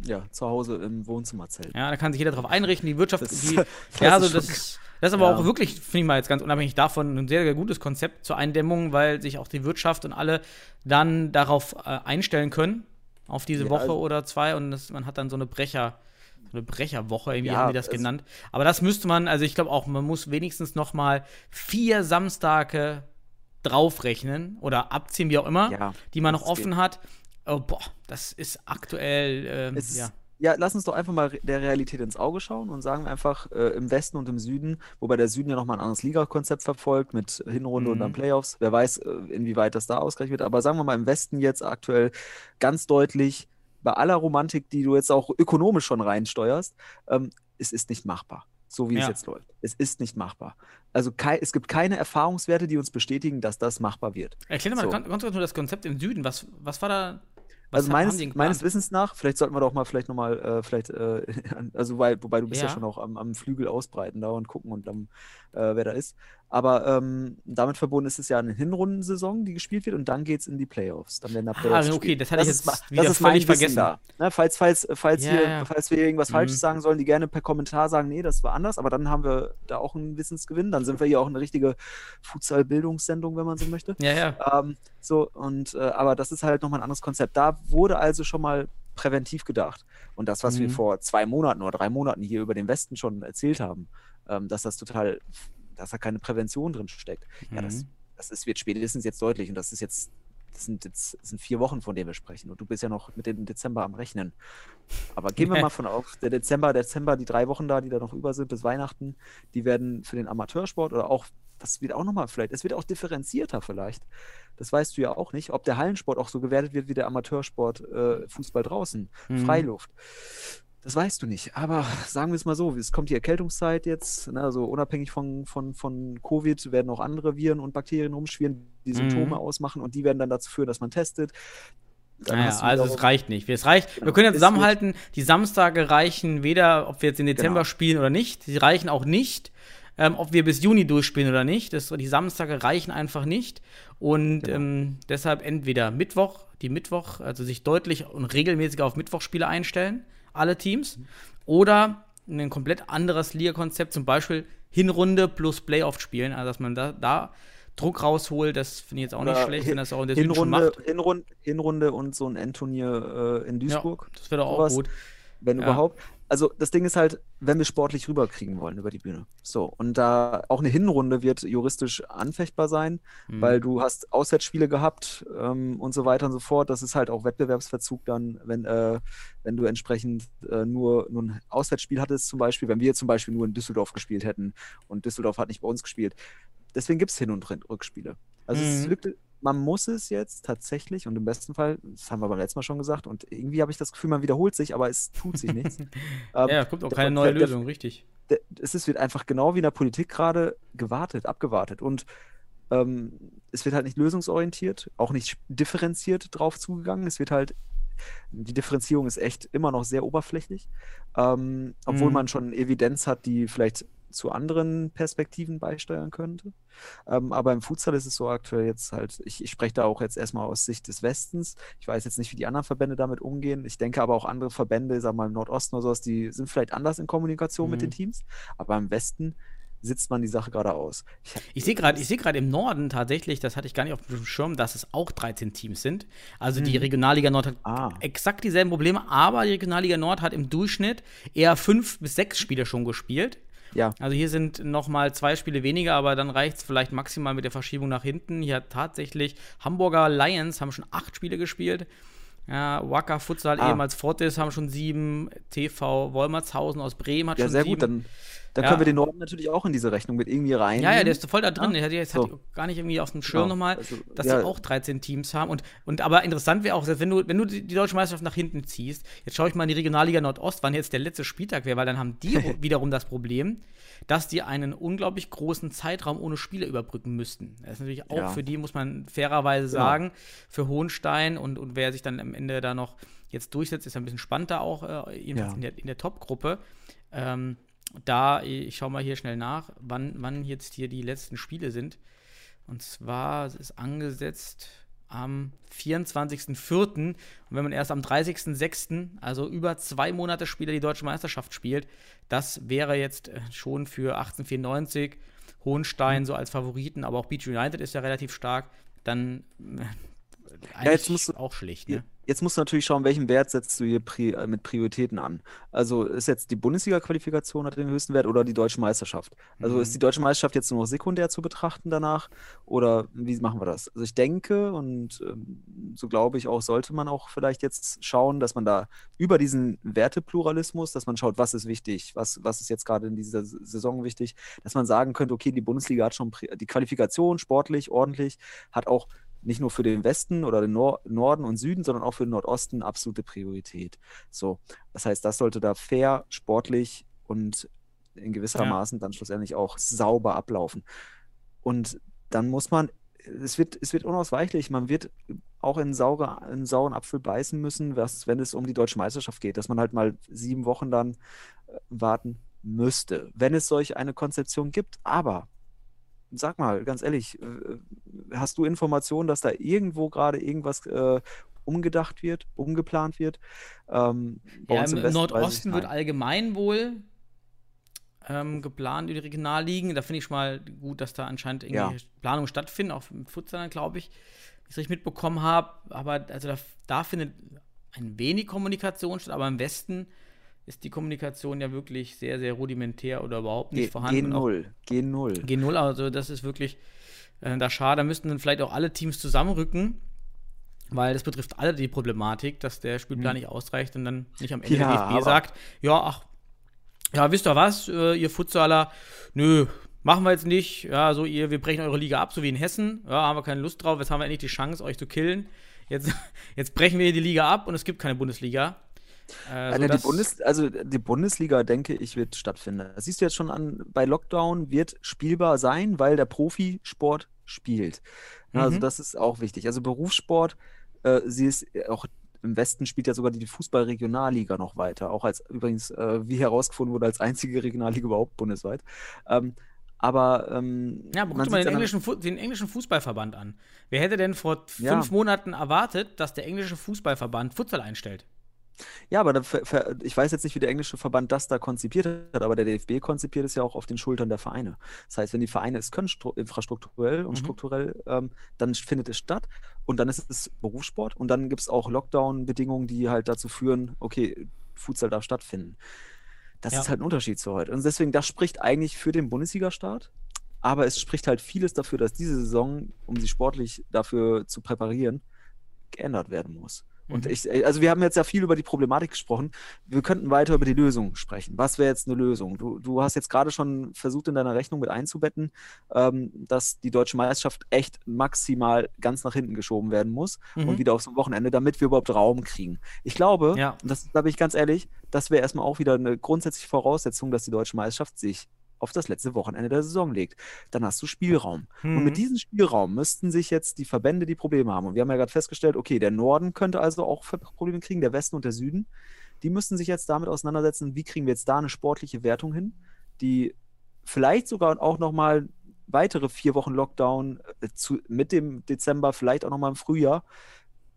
Ja, zu Hause im Wohnzimmerzelt. Ja, da kann sich jeder drauf einrichten. Die Wirtschaft, Das- die, das ja, also ist das ist, das ist aber Ja. auch wirklich, finde ich mal jetzt ganz unabhängig davon, ein sehr, sehr gutes Konzept zur Eindämmung, weil sich auch die Wirtschaft und alle dann darauf äh, einstellen können, auf diese Ja, Woche also- oder zwei und das, man hat dann so eine Brecher, so eine Brecherwoche, irgendwie Ja, haben die das genannt. Aber das müsste man, also ich glaube auch, man muss wenigstens noch mal vier Samstage draufrechnen oder abziehen, wie auch immer, Ja, die man noch das geht. offen hat. Oh, boah, das ist aktuell, ähm, Es ja. ja. lass uns doch einfach mal der Realität ins Auge schauen und sagen einfach äh, im Westen und im Süden, wobei der Süden ja nochmal ein anderes Ligakonzept verfolgt mit Hinrunde und dann Mhm. Playoffs. Wer weiß, äh, inwieweit das da ausgerechnet wird. Aber sagen wir mal im Westen jetzt aktuell ganz deutlich, bei aller Romantik, die du jetzt auch ökonomisch schon reinsteuerst, ähm, es ist nicht machbar. So wie es Ja. jetzt läuft. Es ist nicht machbar. Also es gibt keine Erfahrungswerte, die uns bestätigen, dass das machbar wird. Erklär mal So. ganz, ganz kurz nur das Konzept im Süden. Was, was war da? Was Also meines, meines Wissens nach, vielleicht sollten wir doch mal vielleicht nochmal, äh, vielleicht, äh, also weil, wobei du bist ja, Ja. schon auch am, am Flügel ausbreiten da und gucken und am, äh, wer da ist. Aber ähm, damit verbunden ist es ja eine Hinrundensaison, die gespielt wird und dann geht es in die Playoffs. Dann werden da Ah, Playoffs okay, gespielt. das hatte ich ist jetzt ma- wieder das ist völlig vergessen. Da. Ne, falls, falls, falls, Ja, hier, ja. falls wir irgendwas Mhm. Falsches sagen sollen, die gerne per Kommentar sagen, nee, das war anders, aber dann haben wir da auch einen Wissensgewinn. Dann sind wir hier auch eine richtige Futsal-Bildungssendung, wenn man so möchte. Ja, ja. Ähm, so, und äh, aber das ist halt nochmal ein anderes Konzept. Da wurde also schon mal präventiv gedacht. Und das, was wir Mhm. vor zwei Monaten oder drei Monaten hier über den Westen schon erzählt haben, ähm, dass das total, dass da keine Prävention drin steckt. Ja, das, Mhm. das ist, wird spätestens jetzt deutlich. Und das ist jetzt, das sind jetzt das sind vier Wochen, von denen wir sprechen. Und du bist ja noch mit dem Dezember am Rechnen. Aber gehen wir mal von auf, der Dezember, Dezember, die drei Wochen da, die da noch über sind bis Weihnachten, die werden für den Amateursport oder auch, das wird auch nochmal vielleicht, es wird auch differenzierter vielleicht. Das weißt du ja auch nicht, ob der Hallensport auch so gewertet wird wie der Amateursport äh, Fußball draußen, Mhm. Freiluft. Das weißt du nicht. Aber sagen wir es mal so, es kommt die Erkältungszeit jetzt, ne, also unabhängig von, von, von Covid werden auch andere Viren und Bakterien rumschwirren, die Symptome Mhm. ausmachen und die werden dann dazu führen, dass man testet. Naja, also es reicht nicht. Es reicht. Genau. Wir können Es zusammenhalten, die Samstage reichen weder, ob wir jetzt im Dezember Genau. spielen oder nicht. Sie reichen auch nicht, ähm, ob wir bis Juni durchspielen oder nicht. Das, die Samstage reichen einfach nicht. Und Genau. ähm, deshalb entweder Mittwoch, die Mittwoch, also sich deutlich und regelmäßig auf Mittwochspiele einstellen, alle Teams, oder ein komplett anderes Liga-Konzept, zum Beispiel Hinrunde plus Playoff spielen, also dass man da, da Druck rausholt, das finde ich jetzt auch nicht Oder schlecht, wenn das auch in der Hinrunde, macht. Hinrunde, Hinrunde und so ein Endturnier äh, in Ja, Duisburg. das wäre doch auch gut. wenn Ja. überhaupt. Also das Ding ist halt, wenn wir sportlich rüberkriegen wollen über die Bühne. So, und da auch eine Hinrunde wird juristisch anfechtbar sein, Mhm. weil du hast Auswärtsspiele gehabt ähm, und so weiter und so fort. Das ist halt auch Wettbewerbsverzug dann, wenn, äh, wenn du entsprechend äh, nur, nur ein Auswärtsspiel hattest, zum Beispiel, wenn wir zum Beispiel nur in Düsseldorf gespielt hätten und Düsseldorf hat nicht bei uns gespielt. Deswegen gibt es Hin- und Rückspiele. Also es ist Mhm. wirklich, man muss es jetzt tatsächlich und im besten Fall, das haben wir beim letzten Mal schon gesagt, und irgendwie habe ich das Gefühl, man wiederholt sich, aber es tut sich nichts. Ähm, Ja, kommt auch der- keine neue der- Lösung, richtig. der- es ist, wird einfach genau wie in der Politik gerade gewartet, abgewartet. Und ähm, es wird halt nicht lösungsorientiert, auch nicht differenziert drauf zugegangen. Es wird halt, die Differenzierung ist echt immer noch sehr oberflächlich, ähm, obwohl Mhm. man schon Evidenz hat, die vielleicht zu anderen Perspektiven beisteuern könnte. Ähm, aber im Futsal ist es so aktuell jetzt halt, ich, ich spreche da auch jetzt erstmal aus Sicht des Westens. Ich weiß jetzt nicht, wie die anderen Verbände damit umgehen. Ich denke aber auch andere Verbände, sag mal im Nordosten oder sowas, die sind vielleicht anders in Kommunikation mit Mhm. den Teams. Aber im Westen sitzt man die Sache gerade aus. Ich sehe gerade, ich sehe gerade im Norden tatsächlich, das hatte ich gar nicht auf dem Schirm, dass es auch 13 Teams sind. Also die Regionalliga Nord hat Ah. exakt dieselben Probleme, aber die Regionalliga Nord hat im Durchschnitt eher fünf bis sechs Spiele schon gespielt. Ja, Also hier sind noch mal zwei Spiele weniger, aber dann reicht es vielleicht maximal mit der Verschiebung nach hinten. Hier hat tatsächlich Hamburger Lions haben schon acht Spiele gespielt. Ja, Wacker Futsal, Ah. ehemals Fortis, haben schon sieben. TV Wolmertshausen aus Bremen hat ja, schon sehr sieben. gut. Dann, dann Ja. können wir den Norden natürlich auch in diese Rechnung mit irgendwie rein. Ja, ja, der ist voll da drin. Ja? Jetzt So. hatte ich gar nicht irgendwie auf dem Schirm Genau. nochmal, Also, dass ja. sie auch 13 Teams haben. Und, und aber interessant wäre auch, wenn du, wenn du die, die deutsche Meisterschaft nach hinten ziehst, jetzt schaue ich mal in die Regionalliga Nordost, wann jetzt der letzte Spieltag wäre, weil dann haben die wiederum das Problem, dass die einen unglaublich großen Zeitraum ohne Spiele überbrücken müssten. Das ist natürlich auch Ja. für die, muss man fairerweise Genau. sagen, für Hohenstein und, und wer sich dann am Ende da noch jetzt durchsetzt, ist ein bisschen spannender auch, äh, jedenfalls Ja. in der, in der Top-Gruppe. Ähm, da, ich schaue mal hier schnell nach, wann, wann jetzt hier die letzten Spiele sind. Und zwar ist angesetzt am 24.04. Und wenn man erst am 30.06., also über zwei Monate später, die deutsche Meisterschaft spielt, das wäre jetzt äh, schon für 1894 Hohenstein so als Favoriten, aber auch Beach United ist ja relativ stark, dann äh, eigentlich Ja, jetzt musst du- auch schlecht, ne? Jetzt musst du natürlich schauen, welchen Wert setzt du hier pri äh, mit Prioritäten an. Also ist jetzt die Bundesliga-Qualifikation hat den höchsten Wert oder die deutsche Meisterschaft? Also ist die deutsche Meisterschaft jetzt nur noch sekundär zu betrachten danach oder wie machen wir das? Also ich denke und ähm, so glaube ich auch, sollte man auch vielleicht jetzt schauen, dass man da über diesen Wertepluralismus, dass man schaut, was ist wichtig, was, was ist jetzt gerade in dieser Saison wichtig, dass man sagen könnte, okay, die Bundesliga hat schon die Qualifikation sportlich, ordentlich, hat auch nicht nur für den Westen oder den Nor Norden und Süden, sondern auch für den Nordosten absolute Priorität. So, das heißt, das sollte da fair, sportlich und in gewissermaßen dann schlussendlich auch sauber ablaufen. Und dann muss man, es wird, es wird unausweichlich, man wird auch in, saure, in sauren Apfel beißen müssen, was, wenn es um die deutsche Meisterschaft geht, dass man halt mal sieben Wochen dann äh, warten müsste, wenn es solch eine Konzeption gibt. Aber sag mal, ganz ehrlich, äh, hast du Informationen, dass da irgendwo gerade irgendwas äh, umgedacht wird, umgeplant wird? Ähm, Ja, im, im Westen Nordosten wird allgemein wohl ähm, geplant über die Regionalligen. Da finde ich schon mal gut, dass da anscheinend irgendwie Ja. Planungen stattfinden, auch im Futsal, glaube ich, wie ich es richtig mitbekommen habe. Aber also da, da findet ein wenig Kommunikation statt, aber im Westen ist die Kommunikation ja wirklich sehr, sehr rudimentär oder überhaupt nicht G- vorhanden. Auch G0, G0. G0, also das ist wirklich äh, da schade. Da müssten dann vielleicht auch alle Teams zusammenrücken, weil das betrifft alle die Problematik, dass der Spielplan nicht ausreicht und dann nicht am Ende Hm. Ja, der DFB sagt, ja, ach, ja, wisst ihr was, äh, ihr Futsaler, nö, machen wir jetzt nicht, ja, so ihr, wir brechen eure Liga ab, so wie in Hessen, ja, haben wir keine Lust drauf, jetzt haben wir endlich die Chance, euch zu killen. Jetzt, jetzt brechen wir die Liga ab und es gibt keine Bundesliga. Äh, Alter, die, Bundes, also die Bundesliga, denke ich, wird stattfinden. Das siehst du jetzt schon an, bei Lockdown wird spielbar sein, weil der Profisport spielt. Also Mhm. das ist auch wichtig. Also Berufssport, äh, sie ist auch im Westen spielt ja sogar die Fußball-Regionalliga noch weiter. Auch als übrigens, äh, wie herausgefunden wurde, als einzige Regionalliga überhaupt bundesweit. Ähm, aber ähm, Ja, guck mal den englischen, Fu- den englischen Fußballverband an. Wer hätte denn vor Ja. fünf Monaten erwartet, dass der englische Fußballverband Futsal einstellt? Ja, aber da, ver- ver- ich weiß jetzt nicht, wie der englische Verband das da konzipiert hat, aber der DFB konzipiert es ja auch auf den Schultern der Vereine. Das heißt, wenn die Vereine es können, stru- infrastrukturell und Mhm. strukturell, ähm, dann findet es statt und dann ist es Berufssport und dann gibt es auch Lockdown-Bedingungen, die halt dazu führen, okay, Futsal darf stattfinden. Das Ja. ist halt ein Unterschied zu heute. Und deswegen, das spricht eigentlich für den Bundesliga-Start, aber es spricht halt vieles dafür, dass diese Saison, um sie sportlich dafür zu präparieren, geändert werden muss. Und Mhm. ich, also wir haben jetzt ja viel über die Problematik gesprochen. Wir könnten weiter über die Lösung sprechen. Was wäre jetzt eine Lösung? Du, du hast jetzt gerade schon versucht, in deiner Rechnung mit einzubetten, ähm, dass die deutsche Meisterschaft echt maximal ganz nach hinten geschoben werden muss Mhm. und wieder aufs Wochenende, damit wir überhaupt Raum kriegen. Ich glaube, Ja. und das da bin ich ganz ehrlich, das wäre erstmal auch wieder eine grundsätzliche Voraussetzung, dass die deutsche Meisterschaft sich auf das letzte Wochenende der Saison legt. Dann hast du Spielraum. Und Mhm. mit diesem Spielraum müssten sich jetzt die Verbände, die Probleme haben, und wir haben ja gerade festgestellt, okay, der Norden könnte also auch Probleme kriegen, der Westen und der Süden, die müssten sich jetzt damit auseinandersetzen, wie kriegen wir jetzt da eine sportliche Wertung hin, die vielleicht sogar auch nochmal weitere vier Wochen Lockdown äh, zu, mit dem Dezember, vielleicht auch nochmal im Frühjahr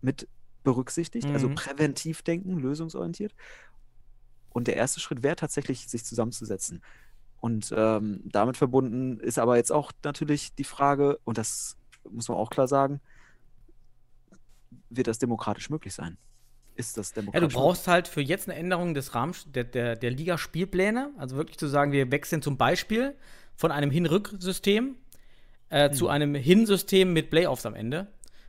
mit berücksichtigt, also Mhm. präventiv denken, lösungsorientiert. Und der erste Schritt wäre tatsächlich, sich zusammenzusetzen. Und ähm, damit verbunden ist aber jetzt auch natürlich die Frage, und das muss man auch klar sagen, wird das demokratisch möglich sein? Ist das Ja, du demokratisch brauchst halt für jetzt eine Änderung des Rahmens der, der, der Liga-Spielpläne. Also wirklich zu sagen, wir wechseln zum Beispiel von einem Hin-Rück-System äh, Mhm. zu einem Hin-System mit Playoffs am Ende.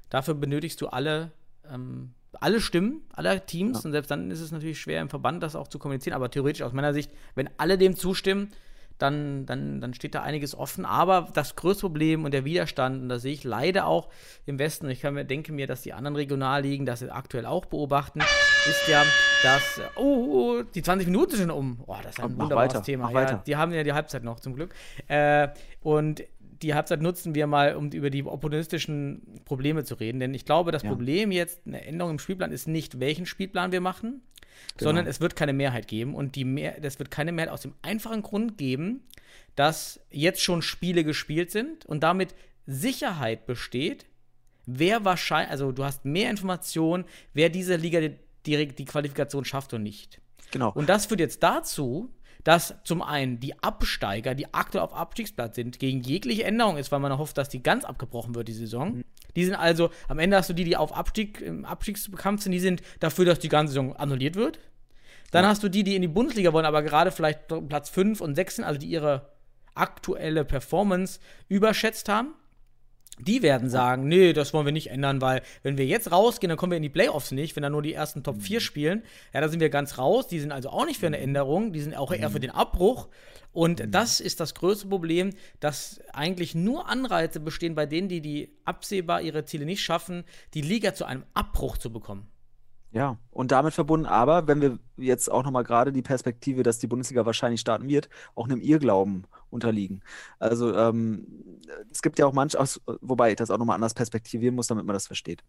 Dafür benötigst du alle, ähm, alle Stimmen aller Teams. Ja. Und selbst dann ist es natürlich schwer im Verband, das auch zu kommunizieren. Aber theoretisch aus meiner Sicht, wenn alle dem zustimmen, dann, dann, dann steht da einiges offen. Aber das größte Problem und der Widerstand, und das sehe ich leider auch im Westen, und ich kann mir, denke mir, dass die anderen Regionalligen das aktuell auch beobachten, ist ja, dass, oh, oh, die 20 Minuten sind schon um. Oh, das ist ein Mach wunderbares weiter, Thema. Ja, die haben ja die Halbzeit noch, zum Glück. Äh, und die Halbzeit nutzen wir mal, um über die opportunistischen Probleme zu reden. Denn ich glaube, das Ja. Problem jetzt, eine Änderung im Spielplan, ist nicht, welchen Spielplan wir machen, sondern es wird keine Mehrheit geben. Und die Mehr das wird keine Mehrheit aus dem einfachen Grund geben, dass jetzt schon Spiele gespielt sind und damit Sicherheit besteht, wer wahrscheinlich, also du hast mehr Informationen, wer diese Liga die, die, Qualifikation schafft und nicht. Genau. Und das führt jetzt dazu, dass zum einen die Absteiger, die aktuell auf Abstiegsplatz sind, gegen jegliche Änderung ist, weil man hofft, dass die ganz abgebrochen wird, die Saison. Die sind also, am Ende hast du die, die auf Abstieg, im Abstiegskampf sind, die sind dafür, dass die ganze Saison annulliert wird. Dann hast du die, die in die Bundesliga wollen, aber gerade vielleicht Platz 5 und 6 sind, also die ihre aktuelle Performance überschätzt haben. Die werden sagen, nee, das wollen wir nicht ändern, weil wenn wir jetzt rausgehen, dann kommen wir in die Playoffs nicht, wenn dann nur die ersten Top 4 spielen. Ja, da sind wir ganz raus. Die sind also auch nicht für eine Änderung, die sind auch eher für den Abbruch. Und das ist das größte Problem, dass eigentlich nur Anreize bestehen bei denen, die, die absehbar ihre Ziele nicht schaffen, die Liga zu einem Abbruch zu bekommen. Ja, und damit verbunden, aber wenn wir jetzt auch nochmal gerade die Perspektive, dass die Bundesliga wahrscheinlich starten wird, auch einem Irrglauben unterliegen. Also ähm, es gibt ja auch manch, aus, wobei ich das auch nochmal anders perspektivieren muss, damit man das versteht.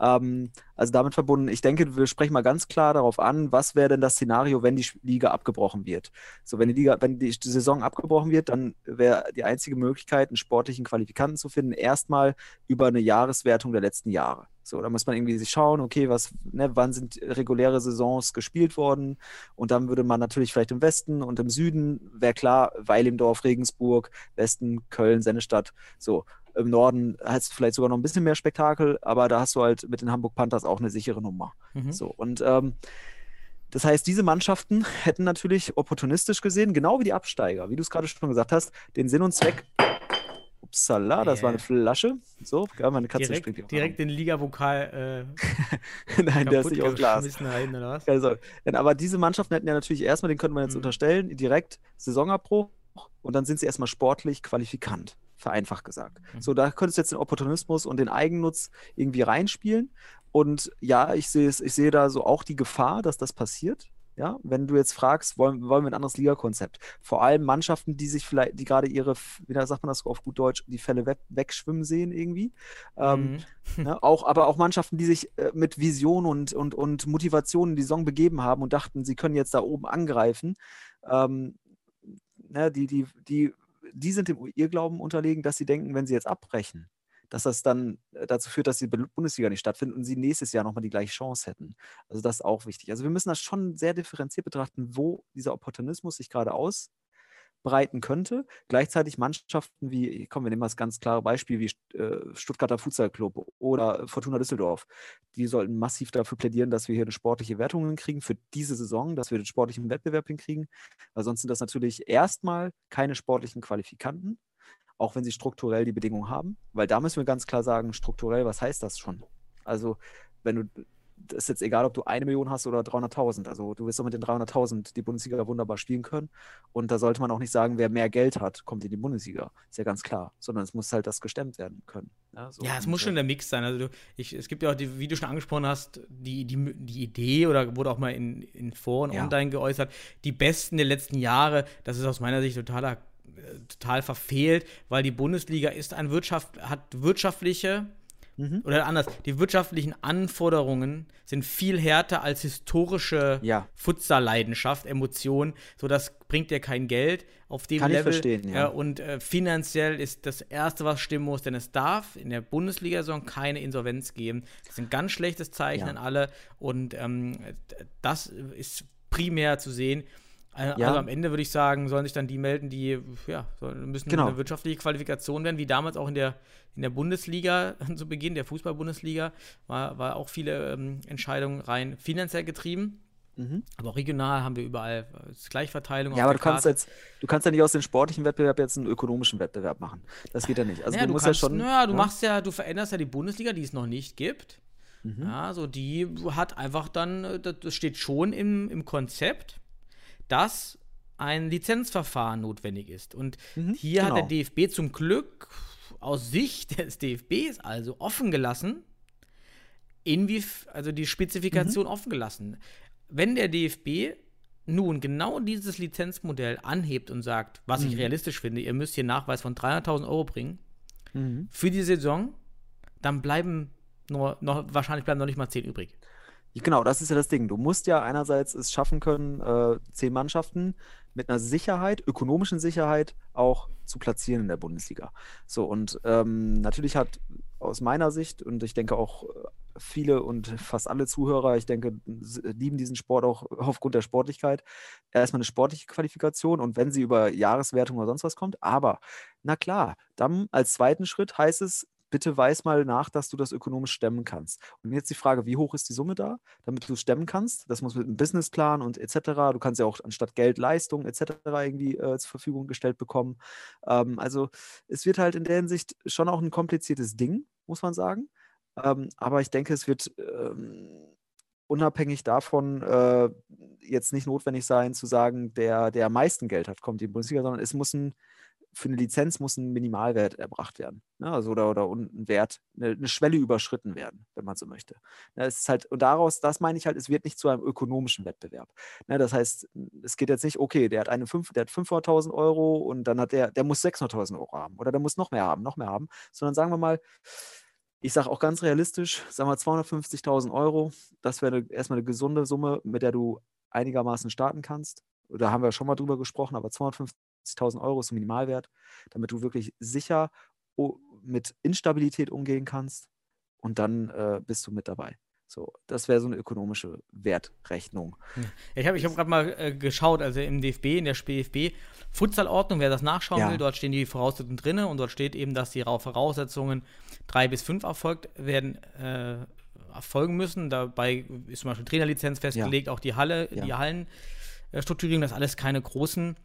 Ähm, also damit verbunden, ich denke, wir sprechen mal ganz klar darauf an, was wäre denn das Szenario, wenn die Liga abgebrochen wird. So, wenn die Liga, wenn die Saison abgebrochen wird, dann wäre die einzige Möglichkeit, einen sportlichen Qualifikanten zu finden, erstmal über eine Jahreswertung der letzten Jahre. So, da muss man irgendwie sich schauen, okay, was, ne, wann sind reguläre Saisons gespielt worden? Und dann würde man natürlich vielleicht im Westen und im Süden, wäre klar, Weilimdorf, Regensburg, Westen, Köln, Sennestadt, so. Im Norden hast du vielleicht sogar noch ein bisschen mehr Spektakel, aber da hast du halt mit den Hamburg Panthers auch eine sichere Nummer. Mhm. So, und ähm, das heißt, diese Mannschaften hätten natürlich opportunistisch gesehen, genau wie die Absteiger, wie du es gerade schon gesagt hast, den Sinn und Zweck Upsala, das war eine Flasche. So, ja, meine Katze springt direkt, direkt den Ligavokal äh, Nein, der ist nicht aus Glas. Rein? Also, aber diese Mannschaften hätten ja natürlich erstmal, den könnte man jetzt mhm. unterstellen, direkt Saisonabbruch und dann sind sie erstmal sportlich qualifikant, vereinfacht gesagt. Mhm. So, da könntest du jetzt den Opportunismus und den Eigennutz irgendwie reinspielen. Und ja, ich sehe ich sehe da so auch die Gefahr, dass das passiert. Ja, wenn du jetzt fragst, wollen, wollen wir ein anderes Ligakonzept? Vor allem Mannschaften, die sich vielleicht, die gerade ihre, wie sagt man das auf gut Deutsch, die Fälle weg, wegschwimmen sehen irgendwie. Ähm, Mhm. ne, auch, aber auch Mannschaften, die sich äh, mit Vision und, und, und Motivation in die Saison begeben haben und dachten, sie können jetzt da oben angreifen. Ähm, ne, die, die, die, die sind dem Irrglauben unterlegen, dass sie denken, wenn sie jetzt abbrechen, dass das dann äh, dazu führt, dass die Bundesliga nicht stattfindet und sie nächstes Jahr nochmal die gleiche Chance hätten. Also das ist auch wichtig. Also wir müssen das schon sehr differenziert betrachten, wo dieser Opportunismus sich gerade ausbreiten könnte. Gleichzeitig Mannschaften wie, komm, wir nehmen mal das ganz klare Beispiel wie äh, Stuttgarter Futsal oder Fortuna Düsseldorf. Die sollten massiv dafür plädieren, dass wir hier eine sportliche Wertung hinkriegen für diese Saison, dass wir den sportlichen Wettbewerb hinkriegen. Weil sonst sind das natürlich erstmal keine sportlichen Qualifikanten auch wenn sie strukturell die Bedingungen haben. Weil da müssen wir ganz klar sagen, strukturell, was heißt das schon? Also, wenn du, das ist jetzt egal, ob du eine Million hast oder 300.000. Also, du wirst doch mit den 300.000 die Bundesliga wunderbar spielen können. Und da sollte man auch nicht sagen, wer mehr Geld hat, kommt in die Bundesliga. Ist ja ganz klar. Sondern es muss halt das gestemmt werden können. Ja, so. Ja, es muss schon der Mix sein. Also du, ich, es gibt ja auch, die, wie du schon angesprochen hast, die, die, die Idee oder wurde auch mal in, in Foren Ja. online geäußert, die besten der letzten Jahre, das ist aus meiner Sicht totaler, total verfehlt, weil die Bundesliga ist ein Wirtschaft, hat wirtschaftliche Mhm. oder anders, die wirtschaftlichen Anforderungen sind viel härter als historische Ja. Futsal-Leidenschaft, Emotion. So, das bringt dir kein Geld auf dem Kann ich Level. verstehen, ja. Äh, und äh, finanziell ist das Erste, was stimmen muss, denn es darf in der Bundesliga-Saison keine Insolvenz geben. Das ist ein ganz schlechtes Zeichen Ja. an alle. Und ähm, das ist primär zu sehen. Äh, Ja. Also am Ende würde ich sagen, sollen sich dann die melden, die ja, müssen Genau. eine wirtschaftliche Qualifikation werden, wie damals auch in der, in der Bundesliga zu Beginn, der Fußball-Bundesliga, war, war auch viele ähm, Entscheidungen rein finanziell getrieben. Mhm. Aber auch regional haben wir überall äh, Gleichverteilung. Ja, aber du kannst jetzt, du kannst ja nicht aus dem sportlichen Wettbewerb jetzt einen ökonomischen Wettbewerb machen. Das geht ja nicht. Also naja, du musst kannst, ja schon. Naja, du ne? machst ja, du veränderst ja die Bundesliga, die es noch nicht gibt. Mhm. Ja, so die hat einfach dann, äh, das das steht schon im, im Konzept, dass ein Lizenzverfahren notwendig ist. Und Mhm, hier hat der genau. DFB zum Glück aus Sicht des DFBs also offen gelassen, inwief also die Spezifikation Mhm. offen gelassen. Wenn der DFB nun genau dieses Lizenzmodell anhebt und sagt, was ich Mhm. realistisch finde, ihr müsst hier Nachweis von 300.000 Euro bringen Mhm. für die Saison, dann bleiben nur noch, wahrscheinlich bleiben noch nicht mal 10 übrig. Genau, das ist ja das Ding. Du musst ja einerseits es schaffen können, äh, zehn Mannschaften mit einer Sicherheit, ökonomischen Sicherheit auch zu platzieren in der Bundesliga. So, und ähm, natürlich hat aus meiner Sicht und ich denke auch äh, viele und fast alle Zuhörer, ich denke, lieben diesen Sport auch aufgrund der Sportlichkeit. Erstmal eine sportliche Qualifikation und wenn sie über Jahreswertung oder sonst was kommt, aber na klar, dann als zweiten Schritt heißt es, bitte weiß mal nach, dass du das ökonomisch stemmen kannst. Und jetzt die Frage, wie hoch ist die Summe da, damit du stemmen kannst? Das muss mit einem Businessplan und etc. Du kannst ja auch anstatt Geld Leistung etc. irgendwie äh, zur Verfügung gestellt bekommen. Ähm, also es wird halt in der Hinsicht schon auch ein kompliziertes Ding, muss man sagen. Ähm, aber ich denke, es wird ähm, unabhängig davon äh, jetzt nicht notwendig sein, zu sagen, der, der am meisten Geld hat, kommt in die Bundesliga, sondern es muss ein für eine Lizenz muss ein Minimalwert erbracht werden. Ne? Also oder, oder ein Wert, eine, eine, Schwelle überschritten werden, wenn man so möchte. Ne? Es ist halt, und daraus, das meine ich halt, es wird nicht zu einem ökonomischen Wettbewerb. Ne? Das heißt, es geht jetzt nicht, okay, der hat eine 5, der hat 500.000 Euro und dann hat der, der muss 600.000 Euro haben oder der muss noch mehr haben, noch mehr haben, sondern sagen wir mal, ich sage auch ganz realistisch, sagen wir 250.000 Euro, das wäre erstmal eine gesunde Summe, mit der du einigermaßen starten kannst. Da haben wir schon mal drüber gesprochen, aber 250 50.000 Euro ist Minimalwert, damit du wirklich sicher mit Instabilität umgehen kannst und dann äh, bist du mit dabei. So, das wäre so eine ökonomische Wertrechnung. Ich habe ich hab gerade mal äh, geschaut, also im DFB, in der SPFB, Futsalordnung, wer das nachschauen ja. will, dort stehen die Voraussetzungen drin und dort steht eben, dass die Voraussetzungen drei bis fünf erfolgt werden, äh, erfolgen müssen. Dabei ist zum Beispiel Trainerlizenz festgelegt, ja. auch die Halle, ja. die Hallenstrukturierung, das alles keine großen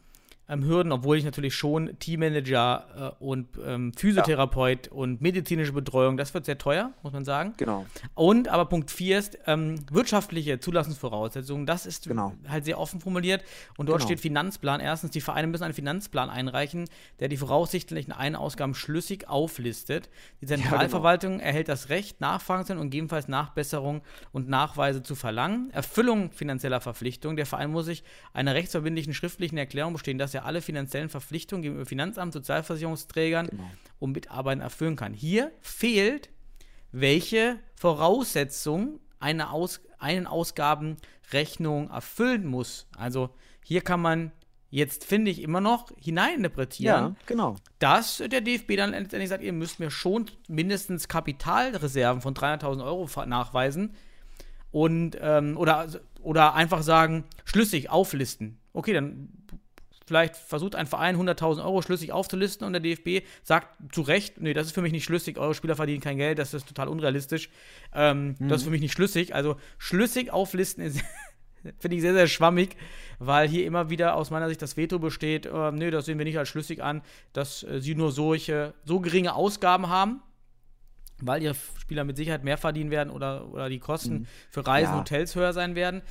ähm, Hürden, obwohl ich natürlich schon Teammanager äh, und ähm, Physiotherapeut ja. und medizinische Betreuung, das wird sehr teuer, muss man sagen. Genau. Und aber Punkt 4 ist ähm, wirtschaftliche Zulassungsvoraussetzungen. Das ist genau. halt sehr offen formuliert. Und dort genau. steht Finanzplan. Erstens, die Vereine müssen einen Finanzplan einreichen, der die voraussichtlichen Eiнаusgaben schlüssig auflistet. Die Zentralverwaltung ja, genau. erhält das Recht, Nachfragen zu und gegebenenfalls Nachbesserungen und Nachweise zu verlangen. Erfüllung finanzieller Verpflichtungen. Der Verein muss sich einer rechtsverbindlichen schriftlichen Erklärung bestehen, dass er alle finanziellen Verpflichtungen gegenüber Finanzamt, Sozialversicherungsträgern genau. und Mitarbeitern erfüllen kann. Hier fehlt, welche Voraussetzungen eine Aus einen Ausgabenrechnung erfüllen muss. Also hier kann man jetzt, finde ich, immer noch hineininterpretieren, ja, genau. dass der DFB dann letztendlich sagt, ihr müsst mir schon mindestens Kapitalreserven von 300.000 Euro nachweisen und ähm, oder, oder einfach sagen, schlüssig auflisten. Okay, dann vielleicht versucht ein Verein 100.000 Euro schlüssig aufzulisten und der DFB sagt zu Recht, nee, das ist für mich nicht schlüssig, eure Spieler verdienen kein Geld, das ist total unrealistisch, ähm, mhm. das ist für mich nicht schlüssig. Also schlüssig auflisten ist, finde ich sehr, sehr schwammig, weil hier immer wieder aus meiner Sicht das Veto besteht, äh, nee, das sehen wir nicht als schlüssig an, dass äh, sie nur solche, so geringe Ausgaben haben, weil ihre Spieler mit Sicherheit mehr verdienen werden oder, oder die Kosten mhm. für Reisen, ja. Hotels höher sein werden.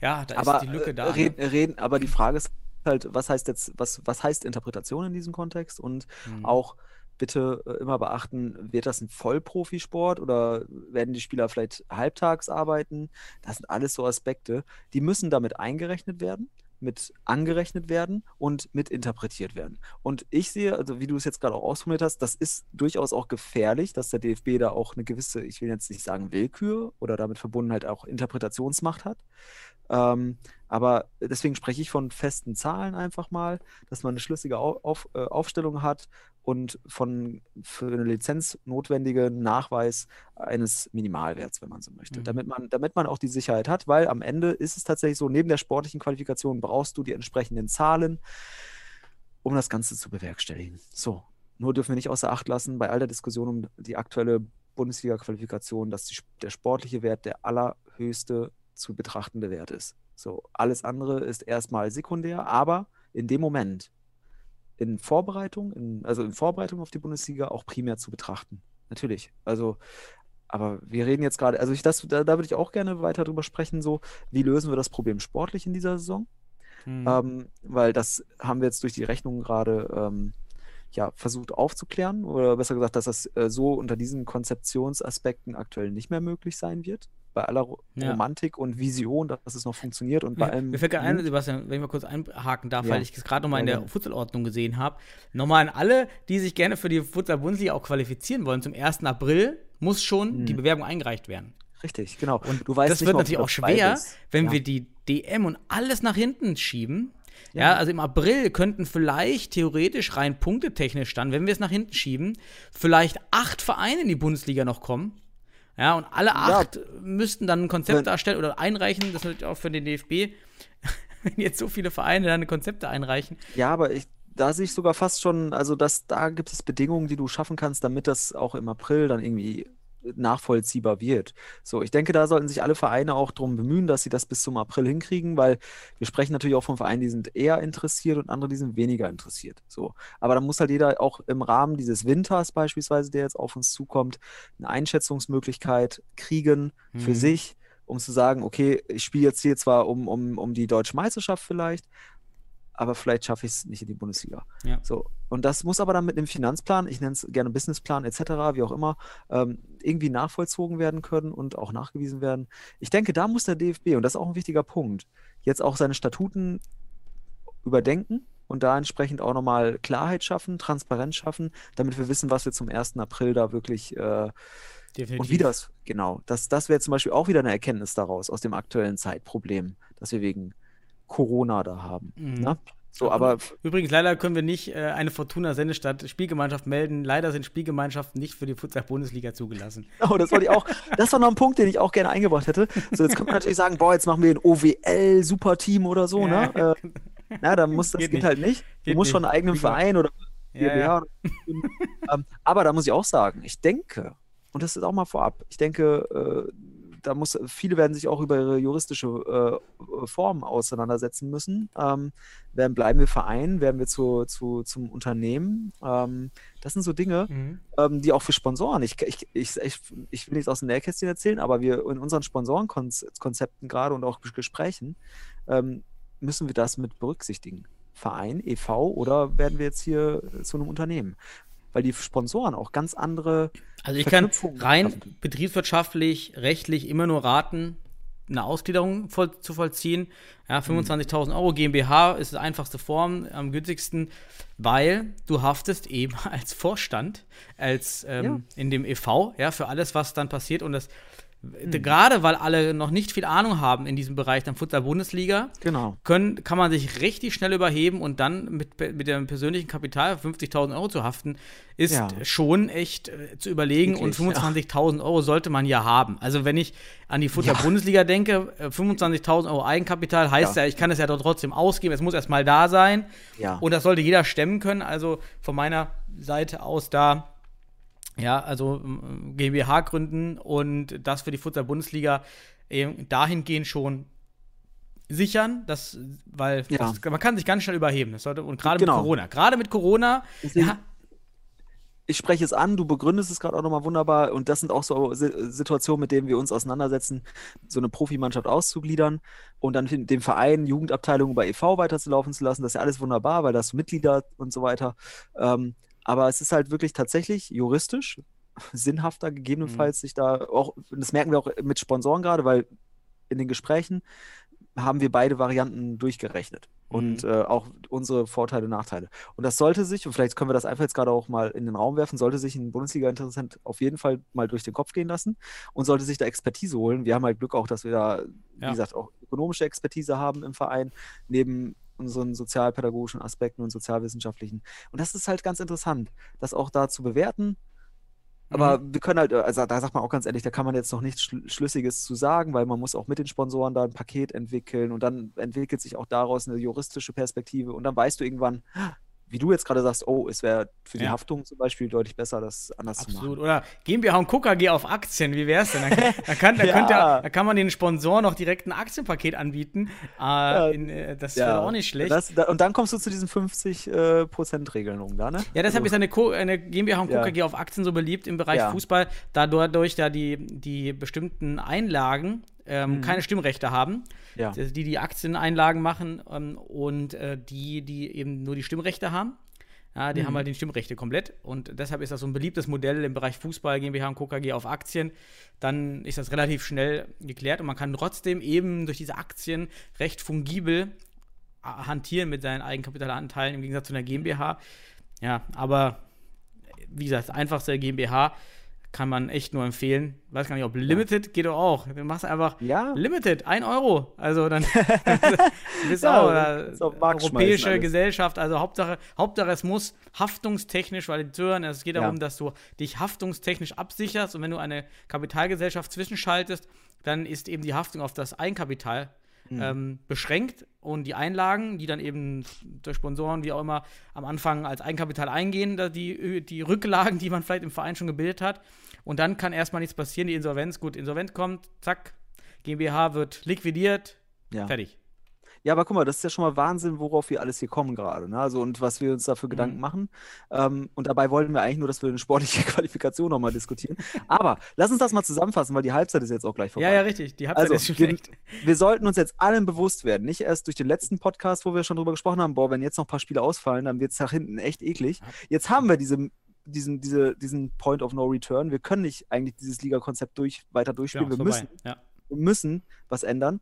Ja, da aber, ist die Lücke da. Äh, reden, ne? reden, aber die Frage ist halt, was heißt jetzt, was, was heißt Interpretation in diesem Kontext und mhm. auch bitte äh, immer beachten, wird das ein Vollprofisport oder werden die Spieler vielleicht halbtags arbeiten? Das sind alles so Aspekte, die müssen damit eingerechnet werden mit angerechnet werden und mit interpretiert werden. Und ich sehe, also wie du es jetzt gerade auch ausformuliert hast, das ist durchaus auch gefährlich, dass der DFB da auch eine gewisse, ich will jetzt nicht sagen Willkür oder damit verbunden halt auch Interpretationsmacht hat. Ähm, aber deswegen spreche ich von festen Zahlen einfach mal, dass man eine schlüssige auf, äh, Aufstellung hat und von für eine Lizenz notwendigen Nachweis eines Minimalwerts, wenn man so möchte. Mhm. Damit, man, damit man auch die Sicherheit hat, weil am Ende ist es tatsächlich so, neben der sportlichen Qualifikation brauchst du die entsprechenden Zahlen, um das Ganze zu bewerkstelligen. So, nur dürfen wir nicht außer Acht lassen, bei all der Diskussion um die aktuelle Bundesliga-Qualifikation, dass die, der sportliche Wert der allerhöchste zu betrachtende Wert ist. So, alles andere ist erstmal sekundär, aber in dem Moment, in Vorbereitung, in, also in Vorbereitung auf die Bundesliga auch primär zu betrachten. Natürlich. Also, aber wir reden jetzt gerade, also ich das, da, da würde ich auch gerne weiter drüber sprechen, so, wie lösen wir das Problem sportlich in dieser Saison? Hm. Ähm, weil das haben wir jetzt durch die Rechnung gerade ähm, ja, versucht aufzuklären oder besser gesagt, dass das äh, so unter diesen Konzeptionsaspekten aktuell nicht mehr möglich sein wird. Bei aller ja. Romantik und Vision, dass es noch funktioniert und bei allem. Mir fällt gerade ein, Sebastian, wenn ich mal kurz einhaken darf, ja. weil ich es gerade nochmal in der Futsalordnung gesehen habe. Nochmal an alle, die sich gerne für die Futsal-Bundesliga auch qualifizieren wollen. Zum 1. April muss schon mhm. die Bewerbung eingereicht werden. Richtig, genau. Und du weißt das nicht wird mal, natürlich auch schwer, wenn wir die DM und alles nach hinten schieben. Ja. Ja. also im April könnten vielleicht theoretisch rein punktetechnisch dann, wenn wir es nach hinten schieben, vielleicht acht Vereine in die Bundesliga noch kommen. Ja, und alle acht müssten dann ein Konzept darstellen oder einreichen. Das natürlich auch für den DFB, wenn jetzt so viele Vereine dann Konzepte einreichen. Ja, aber ich, da sehe ich sogar fast schon, also das, da gibt es Bedingungen, die du schaffen kannst, damit das auch im April dann irgendwie nachvollziehbar wird. So, ich denke, da sollten sich alle Vereine auch darum bemühen, dass sie das bis zum April hinkriegen, weil wir sprechen natürlich auch von Vereinen, die sind eher interessiert und andere, die sind weniger interessiert. So, aber da muss halt jeder auch im Rahmen dieses Winters beispielsweise, der jetzt auf uns zukommt, eine Einschätzungsmöglichkeit kriegen für Mhm. sich, um zu sagen, okay, ich spiele jetzt hier zwar um, um, um die deutsche Meisterschaft vielleicht, aber vielleicht schaffe ich es nicht in die Bundesliga. Ja. So. Und das muss aber dann mit einem Finanzplan, ich nenne es gerne Businessplan etc., wie auch immer, ähm, irgendwie nachvollzogen werden können und auch nachgewiesen werden. Ich denke, da muss der DFB, und das ist auch ein wichtiger Punkt, jetzt auch seine Statuten überdenken und da entsprechend auch nochmal Klarheit schaffen, Transparenz schaffen, damit wir wissen, was wir zum 1. April da wirklich äh, Definitiv. und wie das, genau, das, das wäre zum Beispiel auch wieder eine Erkenntnis daraus, aus dem aktuellen Zeitproblem, das wir wegen Corona da haben. Mhm. Ne? So, aber Übrigens, leider können wir nicht äh, eine Fortuna Sennestadt Spielgemeinschaft melden. Leider sind Spielgemeinschaften nicht für die Futsal-Bundesliga zugelassen. Oh, das wollte ich auch. Das war noch ein Punkt, den ich auch gerne eingebracht hätte. So, jetzt könnte man natürlich sagen, boah, jetzt machen wir ein OWL-Superteam oder so, ne? Ja. Äh, na, dann muss das Geht geht, halt nicht. Geht du musst schon nicht. einen eigenen. Verein oder Ja, GmbH. ja. ähm, aber da muss ich auch sagen, ich denke, und das ist auch mal vorab, ich denke, äh, da muss, viele werden sich auch über ihre juristische äh, Form auseinandersetzen müssen. Ähm, werden, bleiben wir Verein, werden wir zu, zu, zum Unternehmen? Ähm, das sind so Dinge, Mhm. ähm, die auch für Sponsoren, ich, ich, ich, ich, will nichts aus dem Nähkästchen erzählen, aber wir in unseren Sponsorenkonzepten gerade und auch Gesprächen ähm, müssen wir das mit berücksichtigen. Verein, e.V. oder werden wir jetzt hier zu einem Unternehmen? Weil die Sponsoren auch ganz andere Also ich kann rein schaffen. betriebswirtschaftlich, rechtlich immer nur raten, eine Ausgliederung voll, zu vollziehen. Ja, 25.000 Euro GmbH ist die einfachste Form, am günstigsten, weil du haftest eben als Vorstand, als ähm, in dem e.V., ja, für alles, was dann passiert und das gerade weil alle noch nicht viel Ahnung haben in diesem Bereich der Futsal-Bundesliga, Genau. können, kann man sich richtig schnell überheben und dann mit, mit dem persönlichen Kapital 50.000 Euro zu haften, ist Ja. schon echt äh, zu überlegen Wirklich, und 25.000 Euro sollte man ja haben. Also wenn ich an die Futter-Bundesliga denke, äh, 25.000 Euro Eigenkapital heißt ja. Ja. ich kann es ja doch trotzdem ausgeben, es muss erstmal da sein Ja. und das sollte jeder stemmen können. Also von meiner Seite aus da ja, also ähm, GmbH gründen und das für die Futsal-Bundesliga eben dahingehend schon sichern, dass, weil Ja. das, man kann sich ganz schnell überheben. Das sollte, und gerade Genau. mit Corona. Gerade mit Corona, Deswegen- ja, ich spreche es an, du begründest es gerade auch nochmal wunderbar und das sind auch so Si- Situationen, mit denen wir uns auseinandersetzen, so eine Profimannschaft auszugliedern und dann den Verein, Jugendabteilung über e.V. weiterzulaufen zu lassen. Das ist ja alles wunderbar, weil da hast du Mitglieder und so weiter. Ähm, aber es ist halt wirklich tatsächlich juristisch sinnhafter, gegebenenfalls sich da auch, und das merken wir auch mit Sponsoren gerade, weil in den Gesprächen haben wir beide Varianten durchgerechnet. Und äh, auch unsere Vorteile und Nachteile. Und das sollte sich, und vielleicht können wir das einfach jetzt gerade auch mal in den Raum werfen, sollte sich ein Bundesliga-Interessent auf jeden Fall mal durch den Kopf gehen lassen und sollte sich da Expertise holen. Wir haben halt Glück auch, dass wir da, wie Ja. gesagt, auch ökonomische Expertise haben im Verein, neben unseren sozialpädagogischen Aspekten und sozialwissenschaftlichen. Und das ist halt ganz interessant, das auch da zu bewerten. Aber wir können halt, also da sagt man auch ganz ehrlich, da kann man jetzt noch nichts Schl Schlüssiges zu sagen, weil man muss auch mit den Sponsoren da ein Paket entwickeln und dann entwickelt sich auch daraus eine juristische Perspektive und dann weißt du irgendwann, wie du jetzt gerade sagst, oh, es wäre für die Ja. Haftung zum Beispiel deutlich besser, das anders zu absolut. machen. Oder GmbH und Coca G auf Aktien, wie wär's denn? Da, da, kann, da, Ja. ihr, da kann man den Sponsoren noch direkt ein Aktienpaket anbieten. Äh, in, äh, das wäre auch nicht schlecht. Das, da, und dann kommst du zu diesen 50%-Regelungen da, ne? Ja, deshalb Also- ist eine, Co eine GmbH und Ja. KG auf Aktien so beliebt im Bereich Ja. Fußball, da dadurch da die, die bestimmten Einlagen ähm, keine Stimmrechte haben. Mhm. Ja. Die die Aktieneinlagen machen ähm, und äh, die, die eben nur die Stimmrechte haben. Ja, Mhm. die haben halt die Stimmrechte komplett und deshalb ist das so ein beliebtes Modell im Bereich Fußball, GmbH und KG auf Aktien. Dann ist das relativ schnell geklärt und man kann trotzdem eben durch diese Aktien recht fungibel äh, hantieren mit seinen Eigenkapitalanteilen im Gegensatz zu einer GmbH. Ja, aber wie gesagt, das einfachste GmbH kann man echt nur empfehlen. Weiß gar nicht, ob Limited geht doch auch. Du machst einfach Ja. Limited, 1 Euro. Also dann bist Ja, auch europäische. Gesellschaft. Also Hauptsache, Hauptsache es muss haftungstechnisch validisieren. Es geht Ja. darum, dass du dich haftungstechnisch absicherst und wenn du eine Kapitalgesellschaft zwischenschaltest, dann ist eben die Haftung auf das Eigenkapital Mhm. ähm, beschränkt und die Einlagen, die dann eben durch Sponsoren, wie auch immer, am Anfang als Eigenkapital eingehen, da die, die Rücklagen, die man vielleicht im Verein schon gebildet hat. Und dann kann erstmal nichts passieren, die Insolvenz, gut, Insolvenz kommt, zack, GmbH wird liquidiert, Ja. fertig. Ja, aber guck mal, das ist ja schon mal Wahnsinn, worauf wir alles hier kommen gerade. Ne? Also, und was wir uns da für Mhm. Gedanken machen. Ähm, und dabei wollten wir eigentlich nur, dass wir eine sportliche Qualifikation nochmal diskutieren. Aber lass uns das mal zusammenfassen, weil die Halbzeit ist jetzt auch gleich vorbei. Ja, ja, richtig. Die Halbzeit Also, ist schon wir, schlecht. wir sollten uns jetzt allen bewusst werden, nicht erst durch den letzten Podcast, wo wir schon drüber gesprochen haben, boah, wenn jetzt noch ein paar Spiele ausfallen, dann wird es nach hinten echt eklig. Jetzt haben wir diese, diesen, diese, diesen Point of No Return. Wir können nicht eigentlich dieses Liga-Konzept durch, weiter Ja, durchspielen. ist wir müssen Ja. wir müssen was ändern.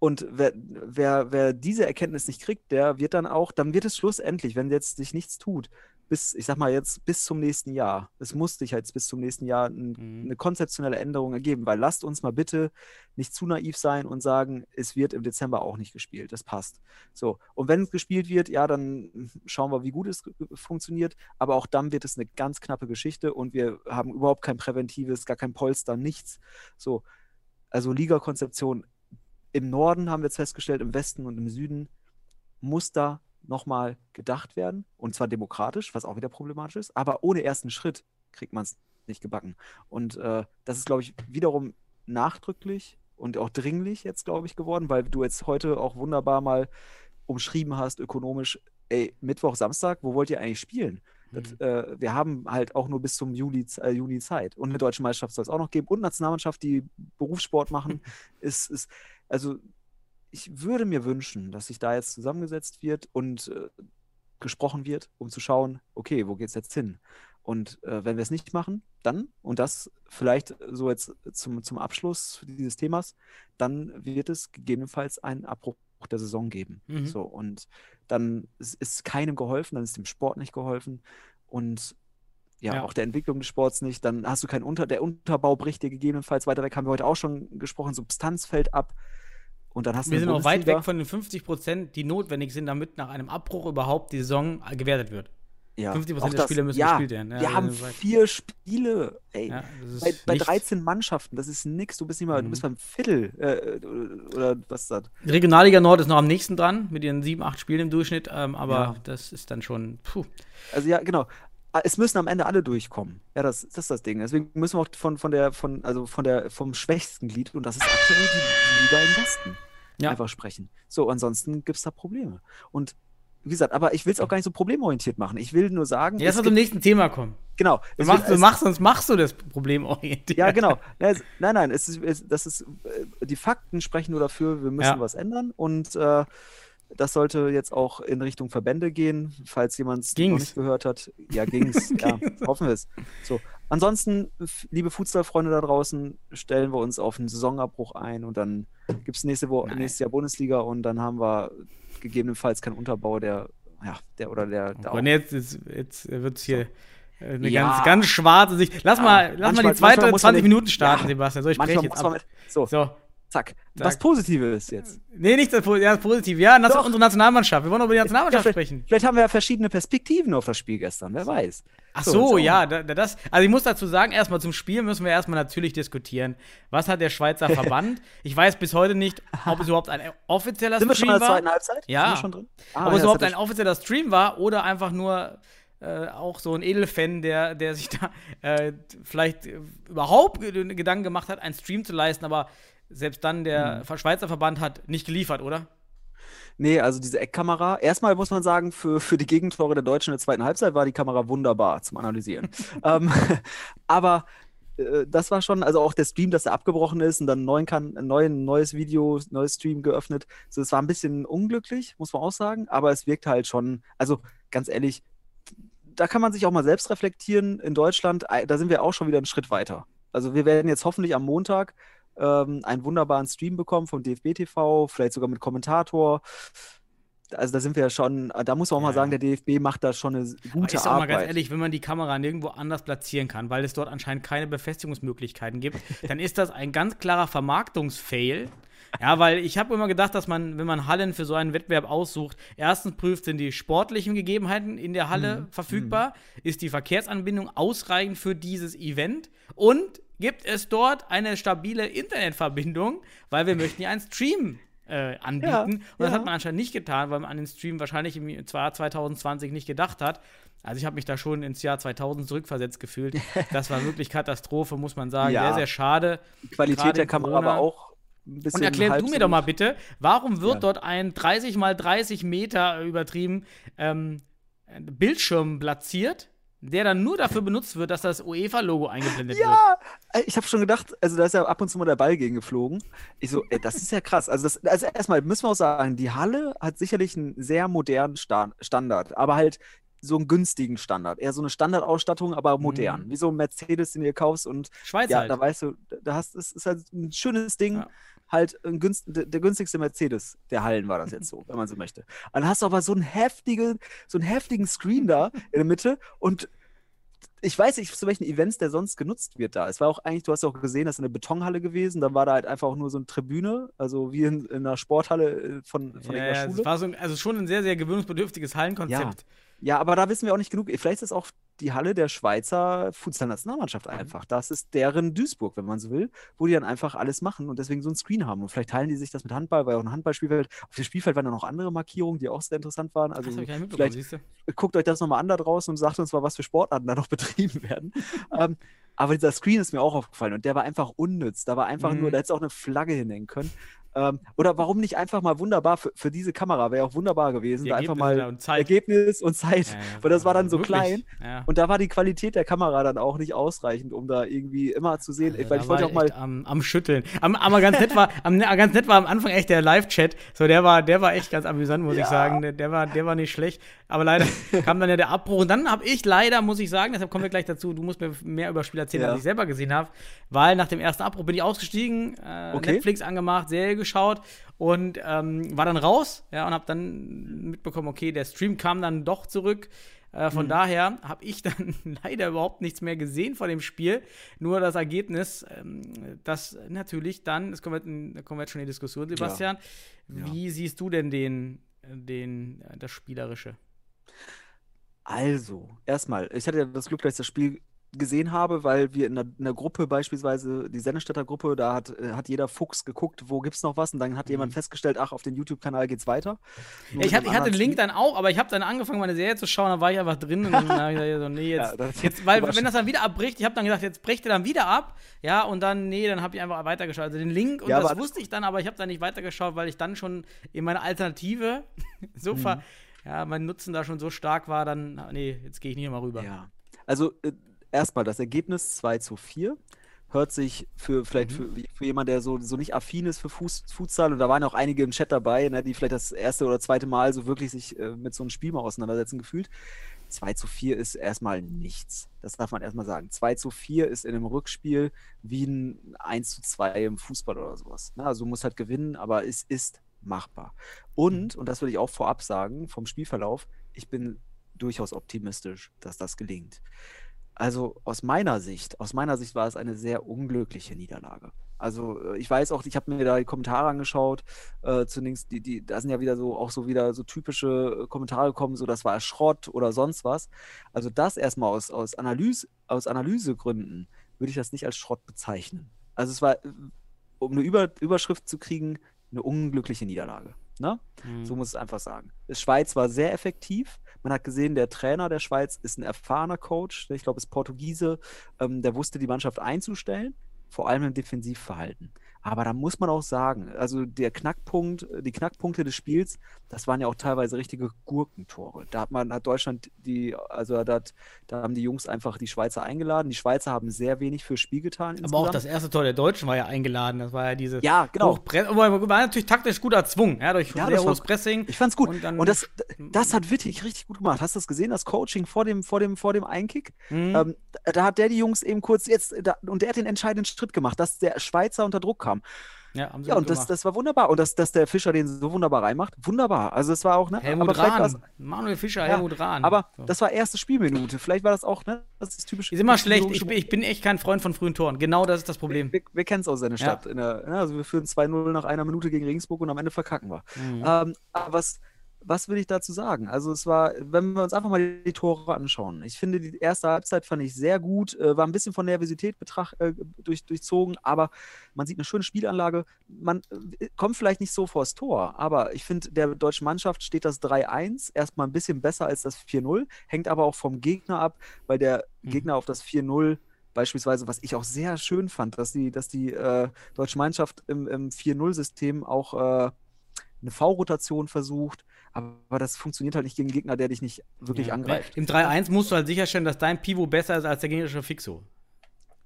Und wer, wer, wer diese Erkenntnis nicht kriegt, der wird dann auch, dann wird es schlussendlich, wenn jetzt sich nichts tut, bis, ich sag mal jetzt, bis zum nächsten Jahr. Es muss sich halt bis zum nächsten Jahr ein, Mhm. eine konzeptionelle Änderung ergeben, weil lasst uns mal bitte nicht zu naiv sein und sagen, es wird im Dezember auch nicht gespielt. Das passt. So. Und wenn es gespielt wird, ja, dann schauen wir, wie gut es funktioniert. Aber auch dann wird es eine ganz knappe Geschichte und wir haben überhaupt kein präventives, gar kein Polster, nichts. So. Also Liga-Konzeption im Norden haben wir jetzt festgestellt, im Westen und im Süden muss da nochmal gedacht werden. Und zwar demokratisch, was auch wieder problematisch ist. Aber ohne ersten Schritt kriegt man es nicht gebacken. Und äh, das ist, glaube ich, wiederum nachdrücklich und auch dringlich jetzt, glaube ich, geworden, weil du jetzt heute auch wunderbar mal umschrieben hast, ökonomisch, ey, Mittwoch, Samstag, wo wollt ihr eigentlich spielen? Das, äh, wir haben halt auch nur bis zum Juli, äh, Juni Zeit. Und eine deutsche Meisterschaft soll es auch noch geben. Und Nationalmannschaft, die Berufssport machen, ist, ist, also ich würde mir wünschen, dass sich da jetzt zusammengesetzt wird und äh, gesprochen wird, um zu schauen, okay, wo geht es jetzt hin? Und äh, wenn wir es nicht machen, dann, und das vielleicht so jetzt zum, zum Abschluss dieses Themas, dann wird es gegebenenfalls einen Abbruch der Saison geben. Mhm. So, und dann ist, ist keinem geholfen, dann ist dem Sport nicht geholfen und ja, Ja. auch der Entwicklung des Sports nicht. Dann hast du keinen Unter, der Unterbau bricht dir gegebenenfalls weiter weg, haben wir heute auch schon gesprochen, Substanz fällt ab. Und dann hast du Wir sind auch weit weg von den 50 Prozent, die notwendig sind, damit nach einem Abbruch überhaupt die Saison gewertet wird. Ja, 50% auch der Spiele müssen ja, gespielt werden. Ja, wir haben vier Spiele, ey. Bei, bei nichts. 13 Mannschaften, das ist nix. Du bist nicht mal, du Mhm. bist beim Viertel äh, oder was ist das? Die Regionalliga Nord ist noch am nächsten dran, mit ihren sieben, acht Spielen im Durchschnitt, ähm, aber das ist dann schon, puh. Also ja, genau. Ah, Es müssen am Ende alle durchkommen. Ja, das, das ist das Ding. Deswegen müssen wir auch von, von der, von, also von der, vom schwächsten Glied, und das ist aktuell die Liga im Westen, Ja. einfach sprechen. So, ansonsten gibt es da Probleme. Und wie gesagt, aber ich will es auch gar nicht so problemorientiert machen. Ich will nur sagen, Jetzt mal zum nächsten Thema kommen. genau, Du machst, du machst, sonst machst du das problemorientiert. Ja, genau. Ja, Nein, nein, es ist, es, das ist, äh, die Fakten sprechen nur dafür, wir müssen Ja. was ändern und äh, das sollte jetzt auch in Richtung Verbände gehen, falls jemand es nicht gehört hat. Ja, ging's. ja, hoffen wir es. So. Ansonsten, liebe Fußballfreunde da draußen, stellen wir uns auf einen Saisonabbruch ein und dann gibt es nächste Wo Nein. nächstes Jahr Bundesliga und dann haben wir gegebenenfalls keinen Unterbau, der, ja, der oder der, der Und jetzt, jetzt, jetzt wird es hier äh, eine Ja. ganz, ganz schwarze Sicht. Lass Ja, mal, lass mal manchmal- die zweite manchmal muss man 20 den- Minuten starten, Ja, Sebastian. So, ich spreche jetzt ab. mit. So, So. Zack. Zack. Was Positives jetzt. Nee, nicht das ja, das Positive. Ja, das Doch. unsere Nationalmannschaft. Wir wollen über die Ja, Nationalmannschaft vielleicht, sprechen. vielleicht haben wir ja verschiedene Perspektiven auf das Spiel gestern, wer weiß. Ach So, ja, da, da- das. Also ich muss dazu sagen, erstmal zum Spiel müssen wir erstmal natürlich diskutieren. Was hat der Schweizer Verband? Ich weiß bis heute nicht, ob es überhaupt ein offizieller Sind wir schon Stream in der war. zweiten Halbzeit? Ja. Sind wir schon drin? Ah, ob es ja, überhaupt ein offizieller Stream war oder einfach nur äh, auch so ein Edelfan, der, der sich da äh, vielleicht äh, überhaupt ge- Gedanken gemacht hat, einen Stream zu leisten, aber selbst dann der Mhm. Schweizer Verband hat nicht geliefert, oder? Nee, also diese Eckkamera. Erstmal muss man sagen, für, für die Gegentore der Deutschen in der zweiten Halbzeit war die Kamera wunderbar zum Analysieren. ähm, aber äh, das war schon, also auch der Stream, dass er abgebrochen ist und dann neuen kan ein neuen, neues Video, neues Stream geöffnet. So, es war ein bisschen unglücklich, muss man auch sagen, aber es wirkt halt schon, also ganz ehrlich, da kann man sich auch mal selbst reflektieren. In Deutschland, da sind wir auch schon wieder einen Schritt weiter. Also wir werden jetzt hoffentlich am Montag ähm, einen wunderbaren Stream bekommen vom DFB TV, vielleicht sogar mit Kommentator. also da sind wir ja schon, da muss man auch mal Ja, sagen, ja. der DFB macht da schon eine s- Aber gute ist auch mal ganz Arbeit. ehrlich, wenn man die Kamera nirgendwo anders platzieren kann, weil es dort anscheinend keine Befestigungsmöglichkeiten gibt, dann ist das ein ganz klarer Vermarktungsfail. Ja, weil ich habe immer gedacht, dass man, wenn man Hallen für so einen Wettbewerb aussucht, erstens prüft, sind die sportlichen Gegebenheiten in der Halle verfügbar, ist die Verkehrsanbindung ausreichend für dieses Event und gibt es dort eine stabile Internetverbindung, weil wir möchten ja einen Stream äh, anbieten. Ja, und das ja. hat man anscheinend nicht getan, weil man an den Stream wahrscheinlich im Jahr 2020 nicht gedacht hat. Also ich habe mich da schon ins Jahr 2000 zurückversetzt gefühlt. Das war wirklich Katastrophe, muss man sagen. Ja. Sehr, sehr schade. Die Qualität der Kamera Corona. war auch ein bisschen Und erklär du mir doch mal bitte, warum wird dort ein 30 mal 30 Meter übertrieben ähm, Bildschirm platziert, der dann nur dafür benutzt wird, dass das UEFA-Logo eingeblendet wird? Ja, ich habe schon gedacht, also da ist ja ab und zu mal der Ball gegen geflogen. Ich so, ey, das ist ja krass. Also, das, also erstmal müssen wir auch sagen, die Halle hat sicherlich einen sehr modernen Sta Standard, aber halt so einen günstigen Standard. Eher so eine Standardausstattung, aber modern. Wie so ein Mercedes, den du kaufst und Schweiz ja, halt. da weißt du, da hast es ist halt ein schönes Ding. Ja. Halt günst, der, der günstigste Mercedes der Hallen war das jetzt so, wenn man so möchte. Dann hast du aber so einen heftigen, so einen heftigen Screen da in der Mitte und ich weiß nicht, zu welchen Events der sonst genutzt wird da. Es war auch eigentlich, du hast ja auch gesehen, das ist eine Betonhalle gewesen, dann war da halt einfach auch nur so eine Tribüne, also wie in, in einer Sporthalle äh, von, von ja, ja, Schule. es war so, ein- also schon ein sehr, sehr gewöhnungsbedürftiges Hallenkonzept. Ja, aber da wissen wir auch nicht genug. Vielleicht ist es auch die Halle der Schweizer Futsal-Nationalmannschaft Mhm. einfach. Das ist deren Duisburg, wenn man so will, wo die dann einfach alles machen und deswegen so ein Screen haben. Und vielleicht teilen die sich das mit Handball, weil auch ein Handballspielfeld. Auf dem Spielfeld waren dann noch andere Markierungen, die auch sehr interessant waren. Also vielleicht guckt euch das nochmal an da draußen und sagt uns mal, was für Sportarten da noch betrieben werden. ähm, aber dieser Screen ist mir auch aufgefallen und der war einfach unnütz. Da war einfach Mhm. nur, da hätte es auch eine Flagge hinhängen können. Ähm, oder warum nicht einfach mal wunderbar für, für diese Kamera, wäre auch wunderbar gewesen, da einfach mal und Zeit. Ergebnis und Zeit. Ja, ja, Weil das war dann so wirklich. klein. Ja. Und da war die Qualität der Kamera dann auch nicht ausreichend, um da irgendwie immer zu sehen. Also weil ich wollte auch mal. am, am Schütteln. Am, aber ganz nett war, am, ganz nett war am Anfang echt der Live-Chat. So, der war, der war echt ganz amüsant, muss ich sagen. Der, der war, der war nicht schlecht. Aber leider kam dann ja der Abbruch. Und dann habe ich leider, muss ich sagen, deshalb kommen wir gleich dazu, du musst mir mehr über Spiel erzählen, als ich selber gesehen habe. Weil nach dem ersten Abbruch bin ich ausgestiegen, äh, Okay. Netflix angemacht, Serie geschaut und ähm, war dann raus, ja, und habe dann mitbekommen, okay, der Stream kam dann doch zurück. Äh, von daher habe ich dann leider überhaupt nichts mehr gesehen von dem Spiel. Nur das Ergebnis, ähm, das natürlich dann, das kommen wir, da kommen wir jetzt schon in die Diskussion, Sebastian. Ja. Wie siehst du denn den, den, äh, das Spielerische? Also, erstmal, ich hatte ja das Glück, dass ich das Spiel gesehen habe, weil wir in der, in der Gruppe beispielsweise, die Sennestädter Gruppe, da hat, äh, hat jeder Fuchs geguckt, wo gibt's noch was und dann hat jemand festgestellt, ach, auf den YouTube-Kanal geht's weiter. Ja, ich, einem ich hatte den Link dann auch, aber ich habe dann angefangen, meine Serie zu schauen, dann war ich einfach drin und dann habe ich gesagt, so, nee, jetzt, Ja, jetzt weil, wenn das dann wieder abbricht, ich habe dann gesagt, jetzt bricht er dann wieder ab, ja, und dann, nee, dann habe ich einfach weitergeschaut. Also den Link, und Ja, das wusste ich dann, aber ich habe dann nicht weitergeschaut, weil ich dann schon in meiner Alternative so ver, Mhm. ja, mein Nutzen da schon so stark war, dann, nee, jetzt gehe ich nicht mehr rüber. Ja. Also, äh, erstmal das Ergebnis 2 zu 4 hört sich für vielleicht Mhm. für, für jemand, der so, so nicht affin ist für Fuß, Futsal, und da waren auch einige im Chat dabei, ne, die vielleicht das erste oder zweite Mal so wirklich sich äh, mit so einem Spiel mal auseinandersetzen gefühlt. 2 zu 4 ist erstmal nichts. Das darf man erstmal sagen. 2 zu 4 ist in einem Rückspiel wie ein 1 zu 2 im Fußball oder sowas. Ne? Also du musst halt gewinnen, aber es ist machbar. Und, und das würde ich auch vorab sagen, vom Spielverlauf, ich bin durchaus optimistisch, dass das gelingt. Also aus meiner Sicht, aus meiner Sicht war es eine sehr unglückliche Niederlage. Also äh, ich weiß auch, ich habe mir da die Kommentare angeschaut, äh, zunächst, die, die, da sind ja wieder so auch so wieder so typische äh, Kommentare gekommen, so das war Schrott oder sonst was. Also das erstmal aus, aus, Analyse, aus Analysegründen würde ich das nicht als Schrott bezeichnen. Also es war, äh, um eine Über Überschrift zu kriegen, eine unglückliche Niederlage. Ne? Mhm. So muss es einfach sagen. Die Schweiz war sehr effektiv. Man hat gesehen, der Trainer der Schweiz ist ein erfahrener Coach. Ich glaube, ist Portugiese. Ähm, der wusste, die Mannschaft einzustellen, vor allem im Defensivverhalten. Aber da muss man auch sagen, also der Knackpunkt, die Knackpunkte des Spiels, das waren ja auch teilweise richtige Gurkentore. Da hat man, hat Deutschland die, also da, hat, da haben die Jungs einfach die Schweizer eingeladen. Die Schweizer haben sehr wenig fürs Spiel getan. Aber auch insgesamt. das erste Tor der Deutschen war ja eingeladen. Das war ja diese Ja, genau. Hochpress aber war natürlich taktisch gut erzwungen, ja, durch Ja, sehr hohes Pressing. Ich fand's gut. Und Und, das, das hat Wittig richtig gut gemacht. Hast du das gesehen, das Coaching vor dem, vor dem, vor dem Einkick? Mhm. Ähm, da, da hat der die Jungs eben kurz jetzt, da, und der hat den entscheidenden Schritt gemacht, dass der Schweizer unter Druck kam. Ja, haben sie Ja, und das, das war wunderbar. Und dass, dass der Fischer den so wunderbar reinmacht, wunderbar. Also es war auch, ne? Helmut Rahn. Manuel Fischer, Ja, Helmut Rahn. Aber So. das war erste Spielminute. Vielleicht war das auch, ne? Das ist typisch. ist immer schlecht. Ich bin, ich bin echt kein Freund von frühen Toren. Genau das ist das Problem. Wir, wir kennen es aus seiner Ja. Stadt. In der, ne, also wir führen 2-0 nach einer Minute gegen Regensburg und am Ende verkacken wir. Mhm. Ähm, aber was, was will ich dazu sagen? Also es war, wenn wir uns einfach mal die Tore anschauen. Ich finde, die erste Halbzeit fand ich sehr gut, äh, war ein bisschen von Nervosität betracht, äh, durch, durchzogen, aber man sieht eine schöne Spielanlage. Man äh, kommt vielleicht nicht so vors Tor, aber ich finde, der deutschen Mannschaft steht das 3-1 erstmal ein bisschen besser als das 4-0, hängt aber auch vom Gegner ab, weil der Mhm. Gegner auf das 4-0 Beispielsweise, was ich auch sehr schön fand, dass die, dass die äh, deutsche Mannschaft im, im 4-0-System auch äh, eine V-Rotation versucht, aber das funktioniert halt nicht gegen einen Gegner, der dich nicht wirklich Ja. angreift. Im 3-1 musst du halt sicherstellen, dass dein Pivot besser ist als der gegnerische Fixo.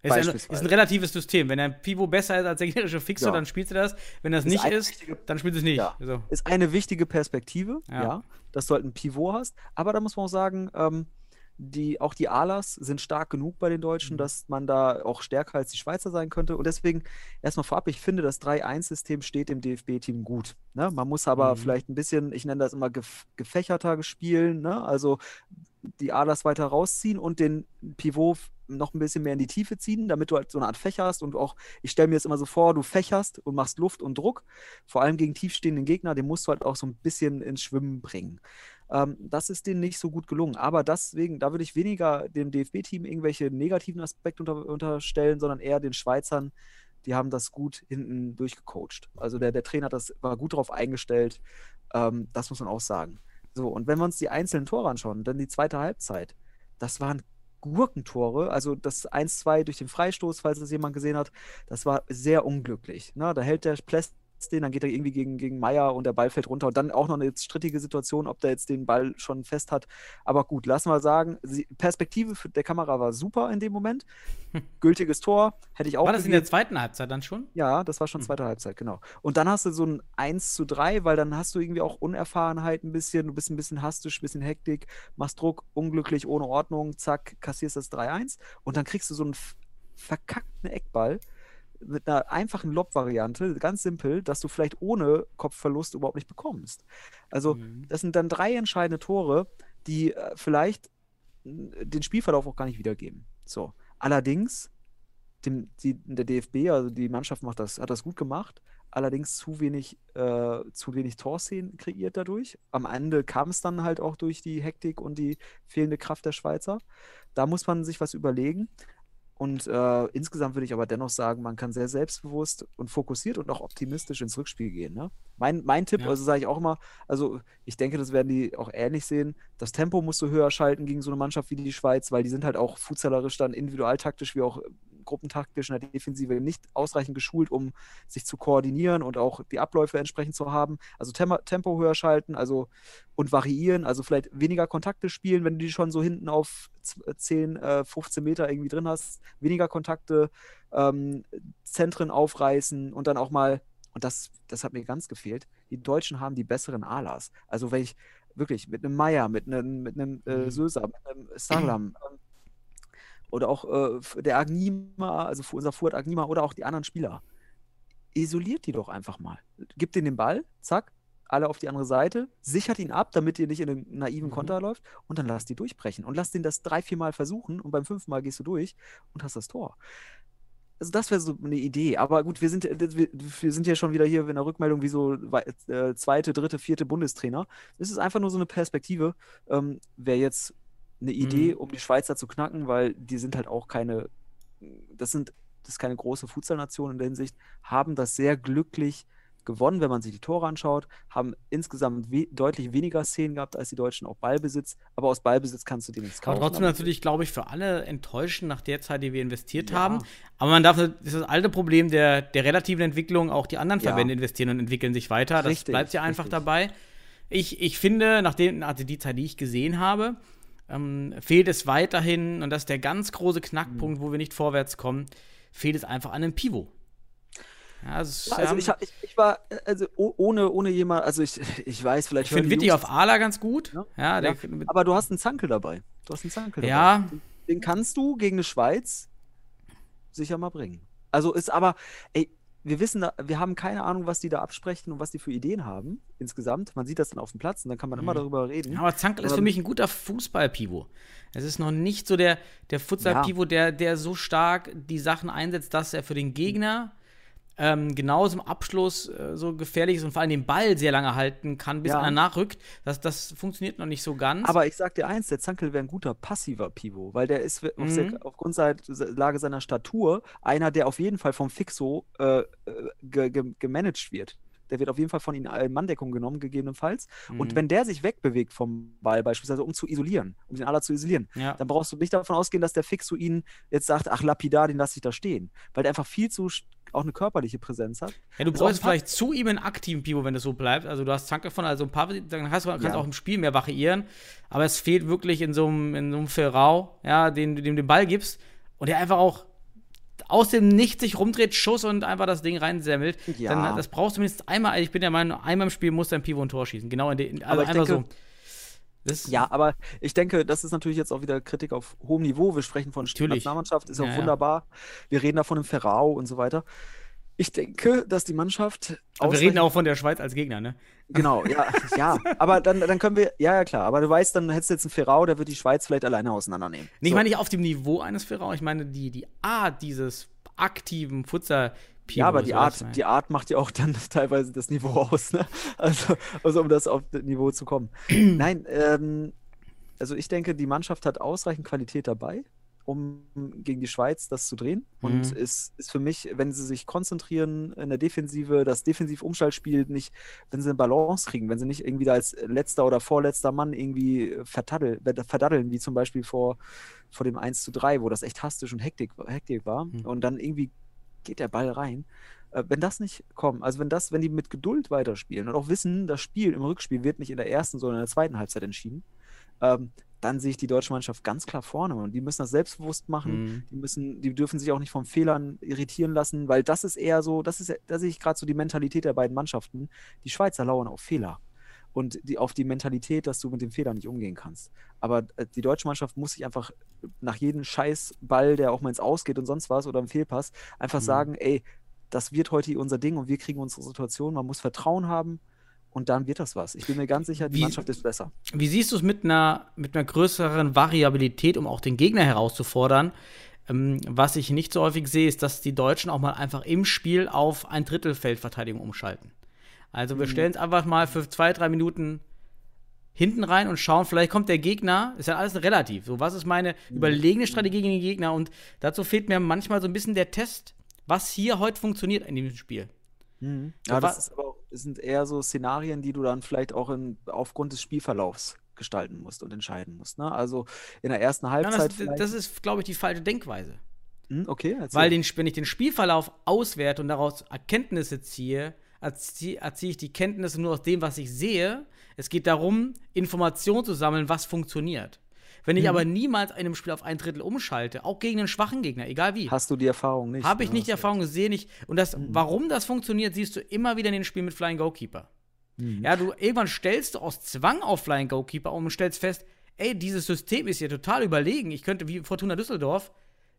Ist, ein, ist ein relatives System. Wenn dein Pivot besser ist als der gegnerische Fixo, Ja. dann spielst du das. Wenn das Ist nicht ist, wichtige- dann spielst du es nicht. Ja. So. Ist eine wichtige Perspektive, Ja. ja, dass du halt ein Pivot hast, aber da muss man auch sagen, ähm, die, auch die Alas sind stark genug bei den Deutschen, Mhm. dass man da auch stärker als die Schweizer sein könnte. Und deswegen erstmal vorab, ich finde, das 3-1-System steht dem DFB-Team gut. Ne? Man muss aber Mhm. vielleicht ein bisschen, ich nenne das immer gef gefächerter spielen, ne? also die Alas weiter rausziehen und den Pivot noch ein bisschen mehr in die Tiefe ziehen, damit du halt so eine Art Fächer hast und auch, ich stelle mir jetzt immer so vor, du fächerst und machst Luft und Druck, vor allem gegen tiefstehenden Gegner, den musst du halt auch so ein bisschen ins Schwimmen bringen. Ähm, das ist denen nicht so gut gelungen. Aber deswegen, da würde ich weniger dem DFB-Team irgendwelche negativen Aspekte unter, unterstellen, sondern eher den Schweizern, die haben das gut hinten durchgecoacht. Also der, der Trainer das, war gut darauf eingestellt. Ähm, das muss man auch sagen. So, und wenn wir uns die einzelnen Tore anschauen, dann die zweite Halbzeit, das waren Gurkentore, also das 1-2 durch den Freistoß, falls das jemand gesehen hat, das war sehr unglücklich. Ne? Da hält der Pless den, dann geht er irgendwie gegen, gegen Meier und der Ball fällt runter und dann auch noch eine strittige Situation, ob der jetzt den Ball schon fest hat. Aber gut, lassen wir sagen, Perspektive für der Kamera war super in dem Moment. Gültiges Tor, hätte ich auch War das in gegeben. der zweiten Halbzeit dann schon? Ja, das war schon Hm. zweite Halbzeit, genau. Und dann hast du so ein 1 zu 3, weil dann hast du irgendwie auch Unerfahrenheit ein bisschen, du bist ein bisschen hastisch, ein bisschen Hektik, machst Druck, unglücklich, ohne Ordnung, zack, kassierst das 3-1 und dann kriegst du so einen verkackten Eckball mit einer einfachen Lob-Variante, ganz simpel, dass du vielleicht ohne Kopfverlust überhaupt nicht bekommst. Also, Mhm. das sind dann drei entscheidende Tore, die äh, vielleicht äh, den Spielverlauf auch gar nicht wiedergeben. So. Allerdings, dem, die, der DFB, also die Mannschaft macht das, hat das gut gemacht, allerdings zu wenig, äh, zu wenig Torszenen kreiert dadurch. Am Ende kam es dann halt auch durch die Hektik und die fehlende Kraft der Schweizer. Da muss man sich was überlegen. Und äh, insgesamt würde ich aber dennoch sagen, man kann sehr selbstbewusst und fokussiert und auch optimistisch ins Rückspiel gehen. Ne? Mein, mein Tipp, Ja. also sage ich auch immer, also ich denke, das werden die auch ähnlich sehen. Das Tempo musst du höher schalten gegen so eine Mannschaft wie die Schweiz, weil die sind halt auch fußballerisch dann individualtaktisch wie auch gruppentaktisch in der Defensive nicht ausreichend geschult, um sich zu koordinieren und auch die Abläufe entsprechend zu haben. Also Tempo, Tempo höher schalten, also und variieren, also vielleicht weniger Kontakte spielen, wenn du die schon so hinten auf z- 10, äh, 15 Meter irgendwie drin hast, weniger Kontakte, ähm, Zentren aufreißen und dann auch mal, und das, das hat mir ganz gefehlt, die Deutschen haben die besseren Alas. Also wenn ich wirklich mit einem Meier, mit einem, mit einem äh, Mhm. Söser, mit einem Salam ähm, oder auch äh, der Agnima, also unser Fuad Agnima oder auch die anderen Spieler, isoliert die doch einfach mal. Gibt denen den Ball, zack, alle auf die andere Seite, sichert ihn ab, damit ihr nicht in einen naiven Mhm. Konter läuft und dann lasst die durchbrechen und lasst den das drei, vier Mal versuchen und beim fünften Mal gehst du durch und hast das Tor. Also das wäre so eine Idee. Aber gut, wir sind, äh, wir, sind ja schon wieder hier in der Rückmeldung wie so äh, zweite, dritte, vierte Bundestrainer. Es ist einfach nur so eine Perspektive. Ähm, wäre jetzt eine Idee, Mhm. um die Schweizer zu knacken, weil die sind halt auch keine, das sind, das ist keine große Fußballnation in der Hinsicht, haben das sehr glücklich gewonnen, wenn man sich die Tore anschaut, haben insgesamt we deutlich weniger Szenen gehabt als die Deutschen, auch Ballbesitz, aber aus Ballbesitz kannst du den nichts Aber kaufen. trotzdem natürlich, glaube ich, für alle enttäuschend nach der Zeit, die wir investiert Ja. haben. Aber man darf, das ist das alte Problem der, der relativen Entwicklung, auch die anderen Ja. Verbände investieren und entwickeln sich weiter. Das Richtig, bleibt ja einfach richtig. dabei. Ich, ich finde, nachdem, also die Zeit, die ich gesehen habe, ähm, fehlt es weiterhin, und das ist der ganz große Knackpunkt, wo wir nicht vorwärts kommen, fehlt es einfach an einem Pivot. Ja, es, Ja, also haben- ich, hab- ich, ich war, also oh- ohne, ohne jemand, also ich, ich weiß, vielleicht ich finde Jungs auf Ala ganz gut. Ja, Ja, Ja, aber du hast einen Zankel dabei. Du hast einen Zankel Ja. dabei. Den kannst du gegen eine Schweiz sicher mal bringen. Also ist aber, ey, wir wissen, wir haben keine Ahnung, was die da absprechen und was die für Ideen haben insgesamt. Man sieht das dann auf dem Platz und dann kann man immer darüber reden. Ja, aber Zankel ist für Ähm, mich ein guter Fußball-Pivot. Es ist noch nicht so der, der Futsal-Pivot, der, der so stark die Sachen einsetzt, dass er für den Gegner ähm, genauso im Abschluss äh, so gefährlich ist und vor allem den Ball sehr lange halten kann, bis Ja. einer nachrückt. Das, das funktioniert noch nicht so ganz. Aber ich sag dir eins, der Zankel wäre ein guter passiver Pivot, weil der ist auf Mhm. se- aufgrund seiner Lage seiner Statur einer, der auf jeden Fall vom Fixo äh, äh, ge ge gemanagt wird. Der wird auf jeden Fall von ihnen in Manndeckung genommen, gegebenenfalls. Mhm. Und wenn der sich wegbewegt vom Ball, beispielsweise um zu isolieren, um den Aller zu isolieren, Ja. dann brauchst du nicht davon ausgehen, dass der Fixo ihn jetzt sagt, ach lapidar, den lasse ich da stehen. Weil der einfach viel zu auch eine körperliche Präsenz hat. Ja, du brauchst vielleicht zu ihm einen aktiven Pivot, wenn das so bleibt. Also du hast Zanke von, also ein paar, dann hast du, kannst du Ja. auch im Spiel mehr variieren. Aber es fehlt wirklich in so einem, in so einem Ferrau, ja, den du dem den Ball gibst und der einfach auch aus dem Nichts sich rumdreht, Schuss und einfach das Ding reinsemmelt. Ja. Dann, das brauchst du mindestens einmal. Ich bin der Meinung, einmal im Spiel muss dein Pivot ein Tor schießen. Genau in den, also Aber ich einfach denke- so. Das, Ja, aber ich denke, das ist natürlich jetzt auch wieder Kritik auf hohem Niveau. Wir sprechen von. Nationalmannschaft, ist Ja, auch ja. wunderbar. Wir reden da von einem Ferrao und so weiter. Ich denke, dass die Mannschaft. aber wir reden auch von der Schweiz als Gegner, ne? Genau, ja, ja. Aber dann, dann können wir. Ja, ja, klar. Aber du weißt, dann hättest du jetzt einen Ferrao, der wird die Schweiz vielleicht alleine auseinandernehmen. Nee, ich So. meine nicht auf dem Niveau eines Ferrau, ich meine die, die Art dieses aktiven Futsal Ja, aber die Art, die Art macht ja auch dann teilweise das Niveau aus, ne? Also, also um das auf das Niveau zu kommen. Nein, ähm, also ich denke, die Mannschaft hat ausreichend Qualität dabei, um gegen die Schweiz das zu drehen. Und Mhm. es ist für mich, wenn sie sich konzentrieren in der Defensive, das Defensiv-Umschaltspiel nicht, wenn sie eine Balance kriegen, wenn sie nicht irgendwie da als letzter oder vorletzter Mann irgendwie vertaddel, verdaddeln, wie zum Beispiel vor, vor dem 1 zu 3, wo das echt hastisch und Hektik, Hektik war. Mhm. Und dann irgendwie geht der Ball rein. Äh, Wenn das nicht kommt, also wenn das, wenn die mit Geduld weiterspielen und auch wissen, das Spiel im Rückspiel wird nicht in der ersten, sondern in der zweiten Halbzeit entschieden, ähm, dann sehe ich die deutsche Mannschaft ganz klar vorne und die müssen das selbstbewusst machen. Mhm. Die müssen, die dürfen sich auch nicht von Fehlern irritieren lassen, weil das ist eher so, das ist, da sehe ich gerade so die Mentalität der beiden Mannschaften. Die Schweizer lauern auf Fehler und die, auf die Mentalität, dass du mit dem Fehler nicht umgehen kannst. Aber äh, die deutsche Mannschaft muss sich einfach nach jedem Scheißball, der auch mal ins Ausgeht und sonst was oder im Fehlpass, einfach Mhm. sagen, ey, das wird heute unser Ding und wir kriegen unsere Situation. Man muss Vertrauen haben und dann wird das was. Ich bin mir ganz sicher, die Wie- Mannschaft ist besser. Wie siehst du es mit einer, mit einer größeren Variabilität, um auch den Gegner herauszufordern? Ähm, was ich nicht so häufig sehe, ist, dass die Deutschen auch mal einfach im Spiel auf ein Drittelfeldverteidigung umschalten. Also wir stellen es einfach mal für zwei, drei Minuten hinten rein und schauen, vielleicht kommt der Gegner, ist ja alles relativ. So, was ist meine überlegene Strategie gegen den Gegner? Und dazu fehlt mir manchmal so ein bisschen der Test, was hier heute funktioniert in diesem Spiel. Ja, wa- das ist sind eher so Szenarien, die du dann vielleicht auch in, aufgrund des Spielverlaufs gestalten musst und entscheiden musst. Ne? Also in der ersten Ja, Halbzeit. das, vielleicht- das ist, glaube ich, die falsche Denkweise. Hm, okay, erzähl. Weil den, wenn ich den Spielverlauf auswerte und daraus Erkenntnisse ziehe, erziehe, erziehe ich die Kenntnisse nur aus dem, was ich sehe. Es geht darum, Informationen zu sammeln, was funktioniert. Wenn Mhm. ich aber niemals in einem Spiel auf ein Drittel umschalte, auch gegen einen schwachen Gegner, egal wie, Hast du die Erfahrung nicht? habe ich nicht die Erfahrung gesehen. Ich, und das, Mhm. warum das funktioniert, siehst du immer wieder in den Spielen mit Flying Goalkeeper. Ja, du irgendwann stellst du aus Zwang auf Flying Goalkeeper um und stellst fest, ey, dieses System ist hier total überlegen. Ich könnte wie Fortuna Düsseldorf,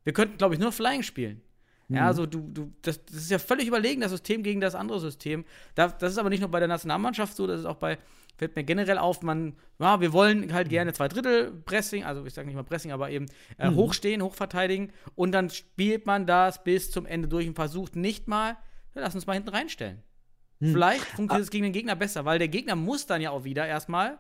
wir könnten, glaube ich, nur Flying spielen. Ja, also du, du, das, das ist ja völlig überlegen, das System gegen das andere System. Da, das ist aber nicht nur bei der Nationalmannschaft so, das ist auch bei, fällt mir generell auf, man, ja, wir wollen halt gerne zwei Drittel Pressing, also ich sage nicht mal Pressing, aber eben äh, hochstehen, hochverteidigen und dann spielt man das bis zum Ende durch und versucht nicht mal, ja, lass uns mal hinten reinstellen. Vielleicht funktioniert es gegen den Gegner besser, weil der Gegner muss dann ja auch wieder erstmal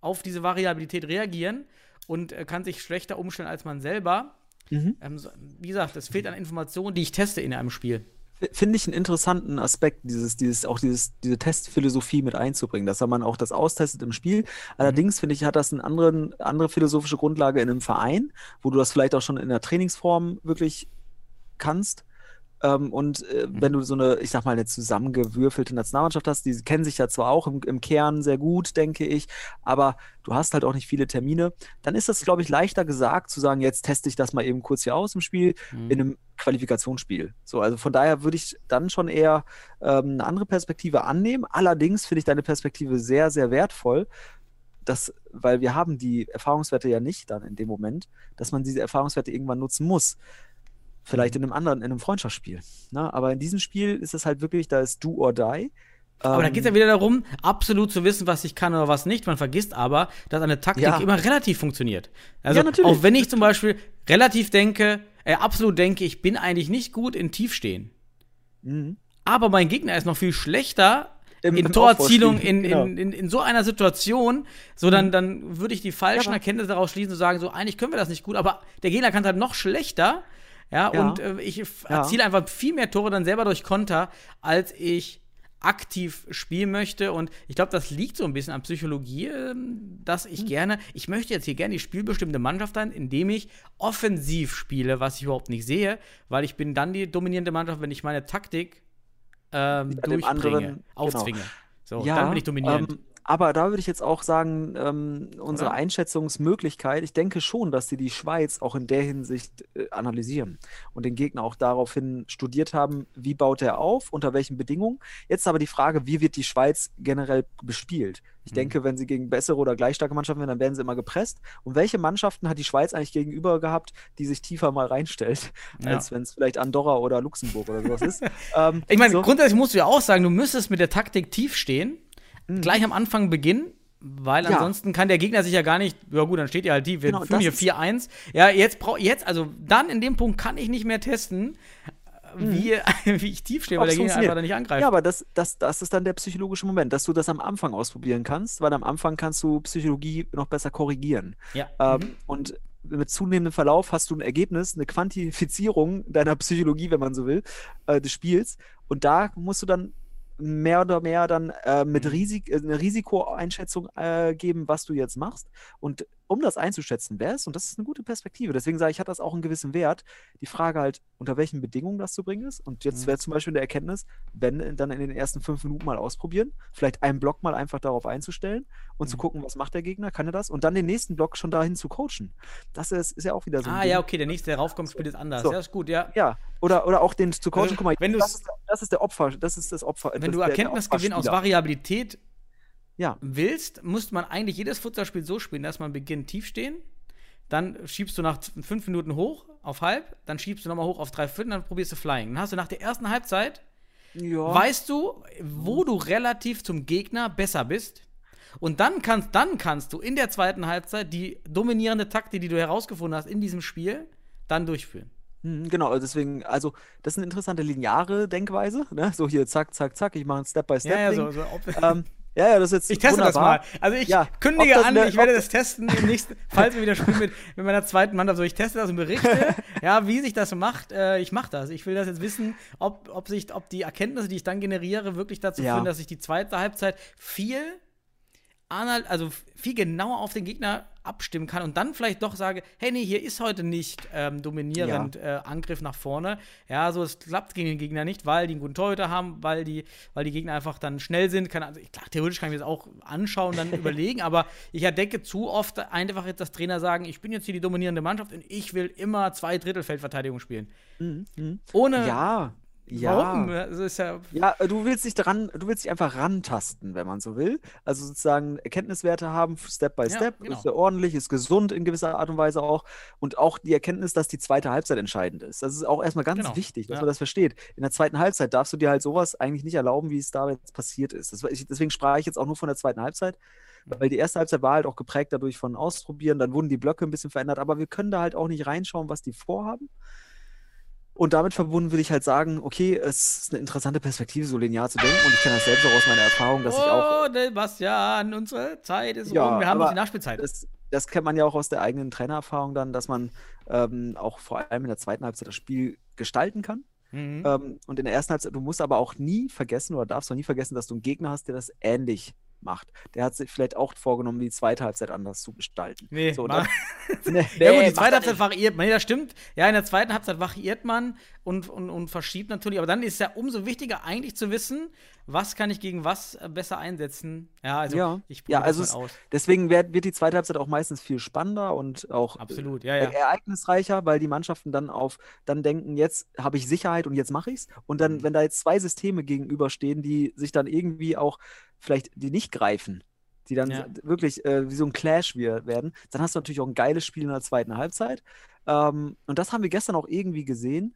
auf diese Variabilität reagieren und äh, kann sich schlechter umstellen als man selber. Mhm. Ähm, so, wie gesagt, es fehlt an Informationen, die ich teste in einem Spiel. Finde ich einen interessanten Aspekt, dieses, dieses, auch dieses, diese Testphilosophie mit einzubringen, dass man auch das austestet im Spiel. Allerdings finde ich, hat das eine anderen, andere philosophische Grundlage in einem Verein, wo du das vielleicht auch schon in der Trainingsform wirklich kannst. Ähm, und äh, wenn du so eine, ich sag mal, eine zusammengewürfelte Nationalmannschaft hast, die kennen sich ja zwar auch im, im Kern sehr gut, denke ich, aber du hast halt auch nicht viele Termine, dann ist das, glaube ich, leichter gesagt zu sagen, jetzt teste ich das mal eben kurz hier aus im Spiel, in einem Qualifikationsspiel. So, also von daher würde ich dann schon eher ähm, eine andere Perspektive annehmen. Allerdings finde ich deine Perspektive sehr, sehr wertvoll, dass, weil wir haben die Erfahrungswerte ja nicht dann in dem Moment, dass man diese Erfahrungswerte irgendwann nutzen muss. Vielleicht in einem anderen, in einem Freundschaftsspiel. Ne? Aber in diesem Spiel ist es halt wirklich, da ist do or die. Aber da Ähm, geht es ja wieder darum, absolut zu wissen, was ich kann oder was nicht. Man vergisst aber, dass eine Taktik Ja. immer relativ funktioniert. Also, Ja, natürlich. auch wenn ich zum Beispiel relativ denke, äh, absolut denke, ich bin eigentlich nicht gut in Tiefstehen. Mhm. Aber mein Gegner ist noch viel schlechter Im- in im Torerzielung, in, genau. in, in, in so einer Situation, so dann, dann würde ich die falschen Ja, Erkenntnisse daraus schließen und sagen, so eigentlich können wir das nicht gut, aber der Gegner kann halt noch schlechter. Ja, Ja. und äh, ich Ja. erziele einfach viel mehr Tore dann selber durch Konter, als ich aktiv spielen möchte. Und ich glaube, das liegt so ein bisschen an Psychologie, ähm, dass Hm. ich gerne, ich möchte jetzt hier gerne die spielbestimmte Mannschaft sein, indem ich offensiv spiele, was ich überhaupt nicht sehe, weil ich bin dann die dominierende Mannschaft, wenn ich meine Taktik ähm, durchbringe, anderen, aufzwinge. So, ja, dann bin ich dominierend. Ähm, aber da würde ich jetzt auch sagen, ähm, unsere Oder? Einschätzungsmöglichkeit, ich denke schon, dass sie die Schweiz auch in der Hinsicht äh, analysieren und den Gegner auch daraufhin studiert haben, wie baut er auf, unter welchen Bedingungen. Jetzt aber die Frage, wie wird die Schweiz generell bespielt? Ich Mhm. denke, wenn sie gegen bessere oder gleich starke Mannschaften werden, dann werden sie immer gepresst. Und welche Mannschaften hat die Schweiz eigentlich gegenüber gehabt, die sich tiefer mal reinstellt, Ja. als wenn es vielleicht Andorra oder Luxemburg oder sowas ist? ähm, Ich meine, so. grundsätzlich musst du ja auch sagen, du müsstest mit der Taktik tief stehen, gleich am Anfang beginnen, weil Mhm. Ja. ansonsten kann der Gegner sich ja gar nicht, ja gut, dann steht ihr halt tief, wir Genau, führen hier das ist- 4-1. Ja, jetzt brauch jetzt, also dann in dem Punkt kann ich nicht mehr testen, wie, wie ich tief stehe, weil der Gegner einfach da nicht angreift. Ja, aber das, das, das ist dann der psychologische Moment, dass du das am Anfang ausprobieren kannst, weil am Anfang kannst du Psychologie noch besser korrigieren. Ja. Ähm, und mit zunehmendem Verlauf hast du ein Ergebnis, eine Quantifizierung deiner Psychologie, wenn man so will, äh, des Spiels. Und da musst du dann mehr oder mehr dann äh, mit Risik äh, eine Risikoeinschätzung äh, geben, was du jetzt machst. Und um das einzuschätzen, wer es, und das ist eine gute Perspektive, deswegen sage ich, hat das auch einen gewissen Wert. Die Frage halt, unter welchen Bedingungen das zu bringen ist. Und jetzt Mhm. wäre zum Beispiel eine Erkenntnis, wenn äh, dann in den ersten fünf Minuten mal ausprobieren, vielleicht einen Block mal einfach darauf einzustellen und Mhm. zu gucken, was macht der Gegner, kann er das? Und dann den nächsten Block schon dahin zu coachen. Das ist, ist ja auch wieder so. ah, Ding. ja, okay, der nächste, der raufkommt, spielt es anders. So. Ja, ist gut, ja. Ja, oder, oder auch den zu coachen, Also, guck mal, wenn das, ist, das ist der Opfer, das ist das Opfer. Wenn das, du Erkenntnisgewinn aus. Variabilität Ja, willst, muss man eigentlich jedes Futsalspiel so spielen, dass man beginnt tief stehen, dann schiebst du nach fünf Minuten hoch auf halb, dann schiebst du nochmal hoch auf drei Viertel, dann probierst du Flying. Dann hast du nach der ersten Halbzeit, ja. weißt du, wo du relativ zum Gegner besser bist. Und dann kannst, dann kannst du in der zweiten Halbzeit die dominierende Taktik, die du herausgefunden hast in diesem Spiel, dann durchführen. Mhm, Genau, also deswegen, also das ist eine interessante lineare Denkweise, ne? So hier, zack, zack, zack, ich mache ein Step-by-Step. Ja, ja, so, so ähm, ja, ja, das ist jetzt Ich teste das wunderbar. mal. Also ich Ja, kündige das an, ich werde das testen im nächsten, falls wir wieder spielen mit, mit meiner zweiten Mannschaft. So, ich teste das und berichte, ja, wie sich das macht. Äh, ich mache das. Ich will das jetzt wissen, ob, ob sich, ob die Erkenntnisse, die ich dann generiere, wirklich dazu Ja. führen, dass ich die zweite Halbzeit viel also viel genauer auf den Gegner abstimmen kann und dann vielleicht doch sage, hey, nee, hier ist heute nicht ähm, dominierend äh, Angriff nach vorne. Ja, so es klappt gegen den Gegner nicht, weil die einen guten Torhüter haben, weil die, weil die Gegner einfach dann schnell sind. Kann, also, klar, theoretisch kann ich mir das auch anschauen, dann überlegen, aber ich entdecke zu oft einfach jetzt, dass Trainer sagen, ich bin jetzt hier die dominierende Mannschaft und ich will immer zwei Drittel Feldverteidigung spielen. Mhm, mhm. Ohne Ja, ja. Warum? Das ist ja Ja, äh, du willst dich dran, du willst dich einfach rantasten, wenn man so will. Also sozusagen Erkenntniswerte haben, Step by Ja, Step, genau. ist ja ordentlich, ist gesund in gewisser Art und Weise auch. Und auch die Erkenntnis, dass die zweite Halbzeit entscheidend ist. Das ist auch erstmal ganz Genau, wichtig, dass ja. man das versteht. In der zweiten Halbzeit darfst du dir halt sowas eigentlich nicht erlauben, wie es da jetzt passiert ist. Das, deswegen sprach ich jetzt auch nur von der zweiten Halbzeit. Weil die erste Halbzeit war halt auch geprägt dadurch von Ausprobieren, dann wurden die Blöcke ein bisschen verändert, aber wir können da halt auch nicht reinschauen, was die vorhaben. Und damit verbunden würde ich halt sagen, okay, es ist eine interessante Perspektive, so linear zu denken. Und ich kenne das selbst auch aus meiner Erfahrung, dass ich auch, Oh, Sebastian, unsere Zeit ist Ja, rum. Wir haben noch die Nachspielzeit. das, das kennt man ja auch aus der eigenen Trainererfahrung dann, dass man ähm, auch vor allem in der zweiten Halbzeit das Spiel gestalten kann. Mhm. Ähm, und in der ersten Halbzeit, du musst aber auch nie vergessen oder darfst auch nie vergessen, dass du einen Gegner hast, der das ähnlich macht. Der hat sich vielleicht auch vorgenommen, die zweite Halbzeit anders zu gestalten. Nee, so, dann, nee, ja gut, die zweite Halbzeit variiert man. Nee, das stimmt. Ja, in der zweiten Halbzeit variiert man und, und, und verschiebt natürlich. Aber dann ist es ja umso wichtiger eigentlich zu wissen, was kann ich gegen was äh, besser einsetzen. Ja, also Ja. ich Ja, probiere also das es, mal aus. deswegen wird, wird die zweite Halbzeit auch meistens viel spannender und auch Absolut, ja, äh, ja. ereignisreicher, weil die Mannschaften dann auf dann denken, jetzt habe ich Sicherheit und jetzt mache ich's. Und dann, Mhm. wenn da jetzt zwei Systeme gegenüberstehen, die sich dann irgendwie auch vielleicht die nicht greifen, die dann Ja. wirklich äh, wie so ein Clash wir- werden. Dann hast du natürlich auch ein geiles Spiel in der zweiten Halbzeit. Ähm, und das haben wir gestern auch irgendwie gesehen,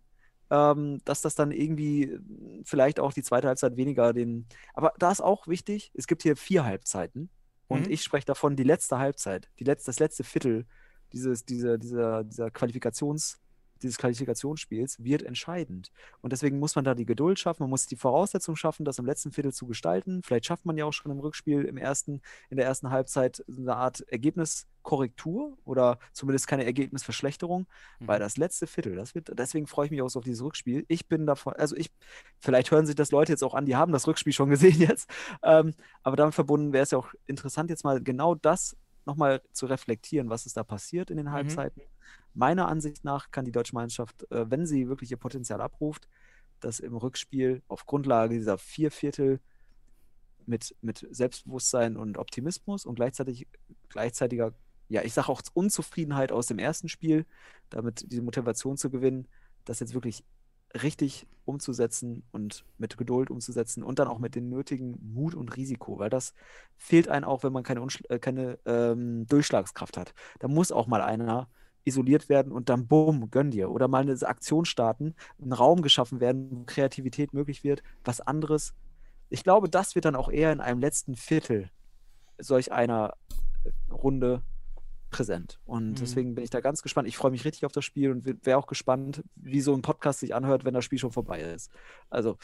ähm, dass das dann irgendwie äh, vielleicht auch die zweite Halbzeit weniger den. Aber da ist auch wichtig, es gibt hier vier Halbzeiten. Und Mhm. ich spreche davon die letzte Halbzeit, die letzte, das letzte Viertel dieses, dieser, dieser, dieser Qualifikations, dieses Qualifikationsspiels wird entscheidend. Und deswegen muss man da die Geduld schaffen, man muss die Voraussetzungen schaffen, das im letzten Viertel zu gestalten. Vielleicht schafft man ja auch schon im Rückspiel im ersten, in der ersten Halbzeit eine Art Ergebniskorrektur oder zumindest keine Ergebnisverschlechterung, weil das letzte Viertel, das wird, deswegen freue ich mich auch so auf dieses Rückspiel. Ich bin davon, also ich, vielleicht hören sich das Leute jetzt auch an, die haben das Rückspiel schon gesehen jetzt, ähm, aber damit verbunden wäre es ja auch interessant, jetzt mal genau das nochmal zu reflektieren, was ist da passiert in den Halbzeiten. Meiner Ansicht nach kann die deutsche Mannschaft, äh, wenn sie wirklich ihr Potenzial abruft, das im Rückspiel auf Grundlage dieser vier Viertel mit, mit Selbstbewusstsein und Optimismus und gleichzeitig gleichzeitiger, ja, ich sage auch Unzufriedenheit aus dem ersten Spiel, damit diese Motivation zu gewinnen, das jetzt wirklich richtig umzusetzen und mit Geduld umzusetzen und dann auch mit dem nötigen Mut und Risiko, weil das fehlt einem auch, wenn man keine, Unschl- äh, keine ähm, Durchschlagskraft hat. Da muss auch mal einer isoliert werden und dann bumm, gönn dir. Oder mal eine Aktion starten, ein Raum geschaffen werden, wo Kreativität möglich wird, was anderes. Ich glaube, das wird dann auch eher in einem letzten Viertel solch einer äh, Runde präsent. Und Mhm. deswegen bin ich da ganz gespannt. Ich freue mich richtig auf das Spiel und wäre auch gespannt, wie so ein Podcast sich anhört, wenn das Spiel schon vorbei ist. Also,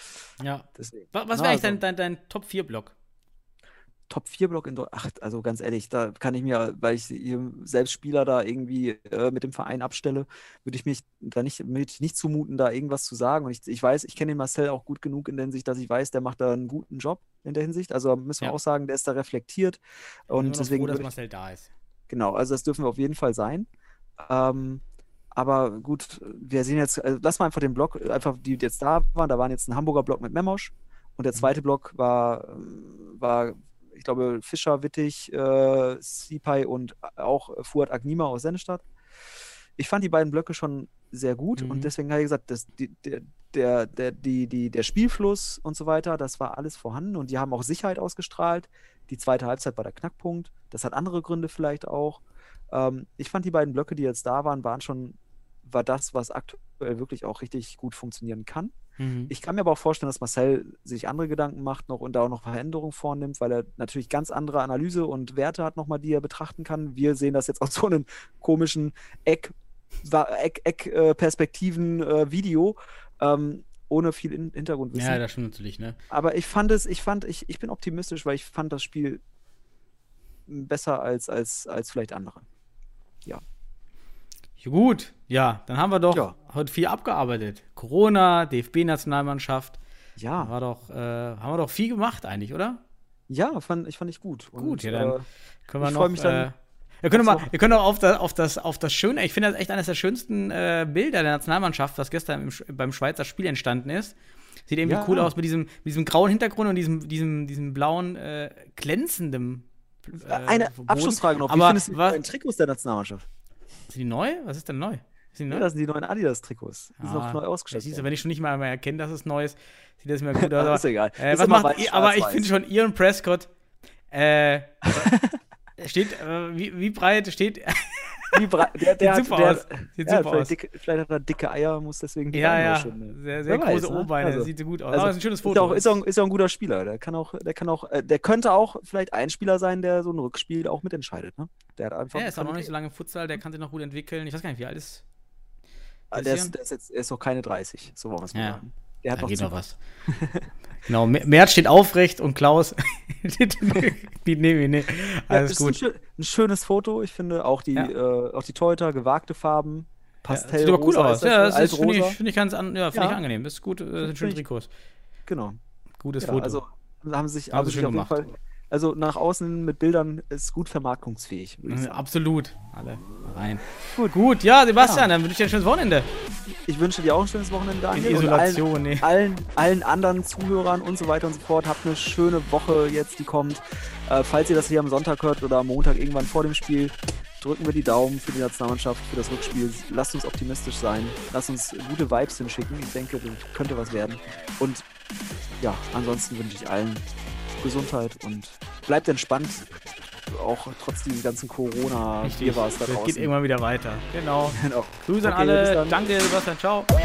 Ja. deswegen. Wa- Was Na, wäre eigentlich also- dein, dein, dein Top-4-Block? Top 4 Block in Deutschland. Ach, also ganz ehrlich, da kann ich mir, weil ich selbst Spieler da irgendwie äh, mit dem Verein abstelle, würde ich mich da nicht, würde ich nicht zumuten, da irgendwas zu sagen. Und ich, ich weiß, ich kenne den Marcel auch gut genug in der Hinsicht, dass ich weiß, der macht da einen guten Job in der Hinsicht. Also müssen wir Ja. auch sagen, der ist da reflektiert. Und deswegen froh, dass ich, Marcel da ist. genau, also das dürfen wir auf jeden Fall sein. Ähm, aber gut, wir sehen jetzt, also lass mal einfach den Block, einfach die jetzt da waren, da waren jetzt ein Hamburger Block mit Memosch und der Mhm. zweite Block war, war ich glaube, Fischer, Wittig, äh, Sipai und auch Fuad Agnima aus Sennestadt. Ich fand die beiden Blöcke schon sehr gut Mhm. und deswegen habe ich gesagt, dass die, der, der, der, die, die, der Spielfluss und so weiter, das war alles vorhanden und die haben auch Sicherheit ausgestrahlt. Die zweite Halbzeit war der Knackpunkt. Das hat andere Gründe vielleicht auch. Ähm, ich fand die beiden Blöcke, die jetzt da waren, waren schon, war das, was aktuell wirklich auch richtig gut funktionieren kann. Mhm. Ich kann mir aber auch vorstellen, dass Marcel sich andere Gedanken macht noch und da auch noch Veränderungen vornimmt, weil er natürlich ganz andere Analyse und Werte hat nochmal, die er betrachten kann. Wir sehen das jetzt aus so einem komischen Eck, Eck, Eck äh, Perspektiven äh, Video, ähm, ohne viel in Hintergrundwissen. ja, das stimmt natürlich, ne? Aber ich fand es, ich fand, ich, ich bin optimistisch, weil ich fand das Spiel besser als, als, als vielleicht andere. Ja, Gut, ja, dann haben wir doch Ja. heute viel abgearbeitet. Corona, DFB-Nationalmannschaft. Ja, War doch, äh, haben wir doch viel gemacht eigentlich, oder? ja, fand, ich fand ich gut. Gut, Und, ja, dann äh, Können wir Ich noch. mich dann- äh, ihr könnt, mal, ihr könnt auch auf das, auf das, auf das Schöne, ich finde das echt eines der schönsten äh, Bilder der Nationalmannschaft, was gestern im, beim Schweizer Spiel entstanden ist. Sieht irgendwie Ja. cool aus mit diesem, mit diesem grauen Hintergrund und diesem, diesem, diesem blauen, äh, glänzenden. äh, Eine Boden. Abschlussfrage noch. Wie Aber findest du was, neuen Trikots der Nationalmannschaft? Sind die neu? Was ist denn neu? Neu? Ja, das sind die neuen Adidas-Trikots. Die sind Ah, noch neu ja, ausgestattet. siehst du, wenn ich schon nicht mal mehr erkenne, dass es neu ist, sieht das mir gut aus. Aber- ist egal. Äh, Ist was macht ihr? Aber ich finde schon, Ian Prescott, äh, steht, äh, wie, wie breit steht, Brei- der, der Sieht hat, super der, aus. Sieht ja, super vielleicht, aus. Dicke, vielleicht hat er dicke Eier, muss deswegen die ja, ja, schön, sehr, sehr große weiß, ne? O-Beine, Also- sieht gut aus. Also, aber ist ein schönes Ist Foto. auch, ist, auch, ist auch ein guter Spieler. Der kann auch, der kann auch, äh, der könnte auch vielleicht ein Spieler sein, der so ein Rückspiel auch mitentscheidet. Ne? Der hat einfach. ja, ist auch noch nicht so lange im Futsal, der kann sich noch gut entwickeln. Ich weiß gar nicht, wie alt ist. Ah, Der ist, der ist jetzt, er ist noch keine 30, so wollen wir es mal Ja. sagen. Der hat Da noch geht noch was. genau, Mer- Mert steht aufrecht und Klaus. nee, nee, nee. Ja, Alles Ein, gut. schö ein schönes Foto. Ich finde auch die, Ja. äh, auch die Torhüter, gewagte Farben, Ja, Pastell. sieht aber cool aus. Ja, das ist- finde ich, find ich ganz an, ja, find Ja. ich angenehm. Das ist gut, äh, sind schöne Trikots. Genau. Gutes Ja, Foto. also haben sich, Haben sich schön auf jeden gemacht. Fall. Also nach außen mit Bildern ist gut vermarktungsfähig. Mhm. Absolut. Alle rein. Gut. Gut, ja, Sebastian, dann wünsche ich dir ein schönes Wochenende. Ich wünsche dir auch ein schönes Wochenende, In Daniel. und Isolation, nee. allen, allen, allen anderen Zuhörern und so weiter und so fort. Habt eine schöne Woche jetzt, die kommt. Äh, falls ihr das hier am Sonntag hört oder am Montag irgendwann vor dem Spiel, drücken wir die Daumen für die Nationalmannschaft, für das Rückspiel. Lasst uns optimistisch sein. Lasst uns gute Vibes hinschicken. Ich denke, das könnte was werden. Und ja, ansonsten wünsche ich allen Gesundheit und bleibt entspannt. Auch trotz diesem ganzen corona hier war es da draußen. geht irgendwann wieder weiter. Genau. genau. Grüße okay, an alle. Danke, Sebastian. Ciao. Ciao.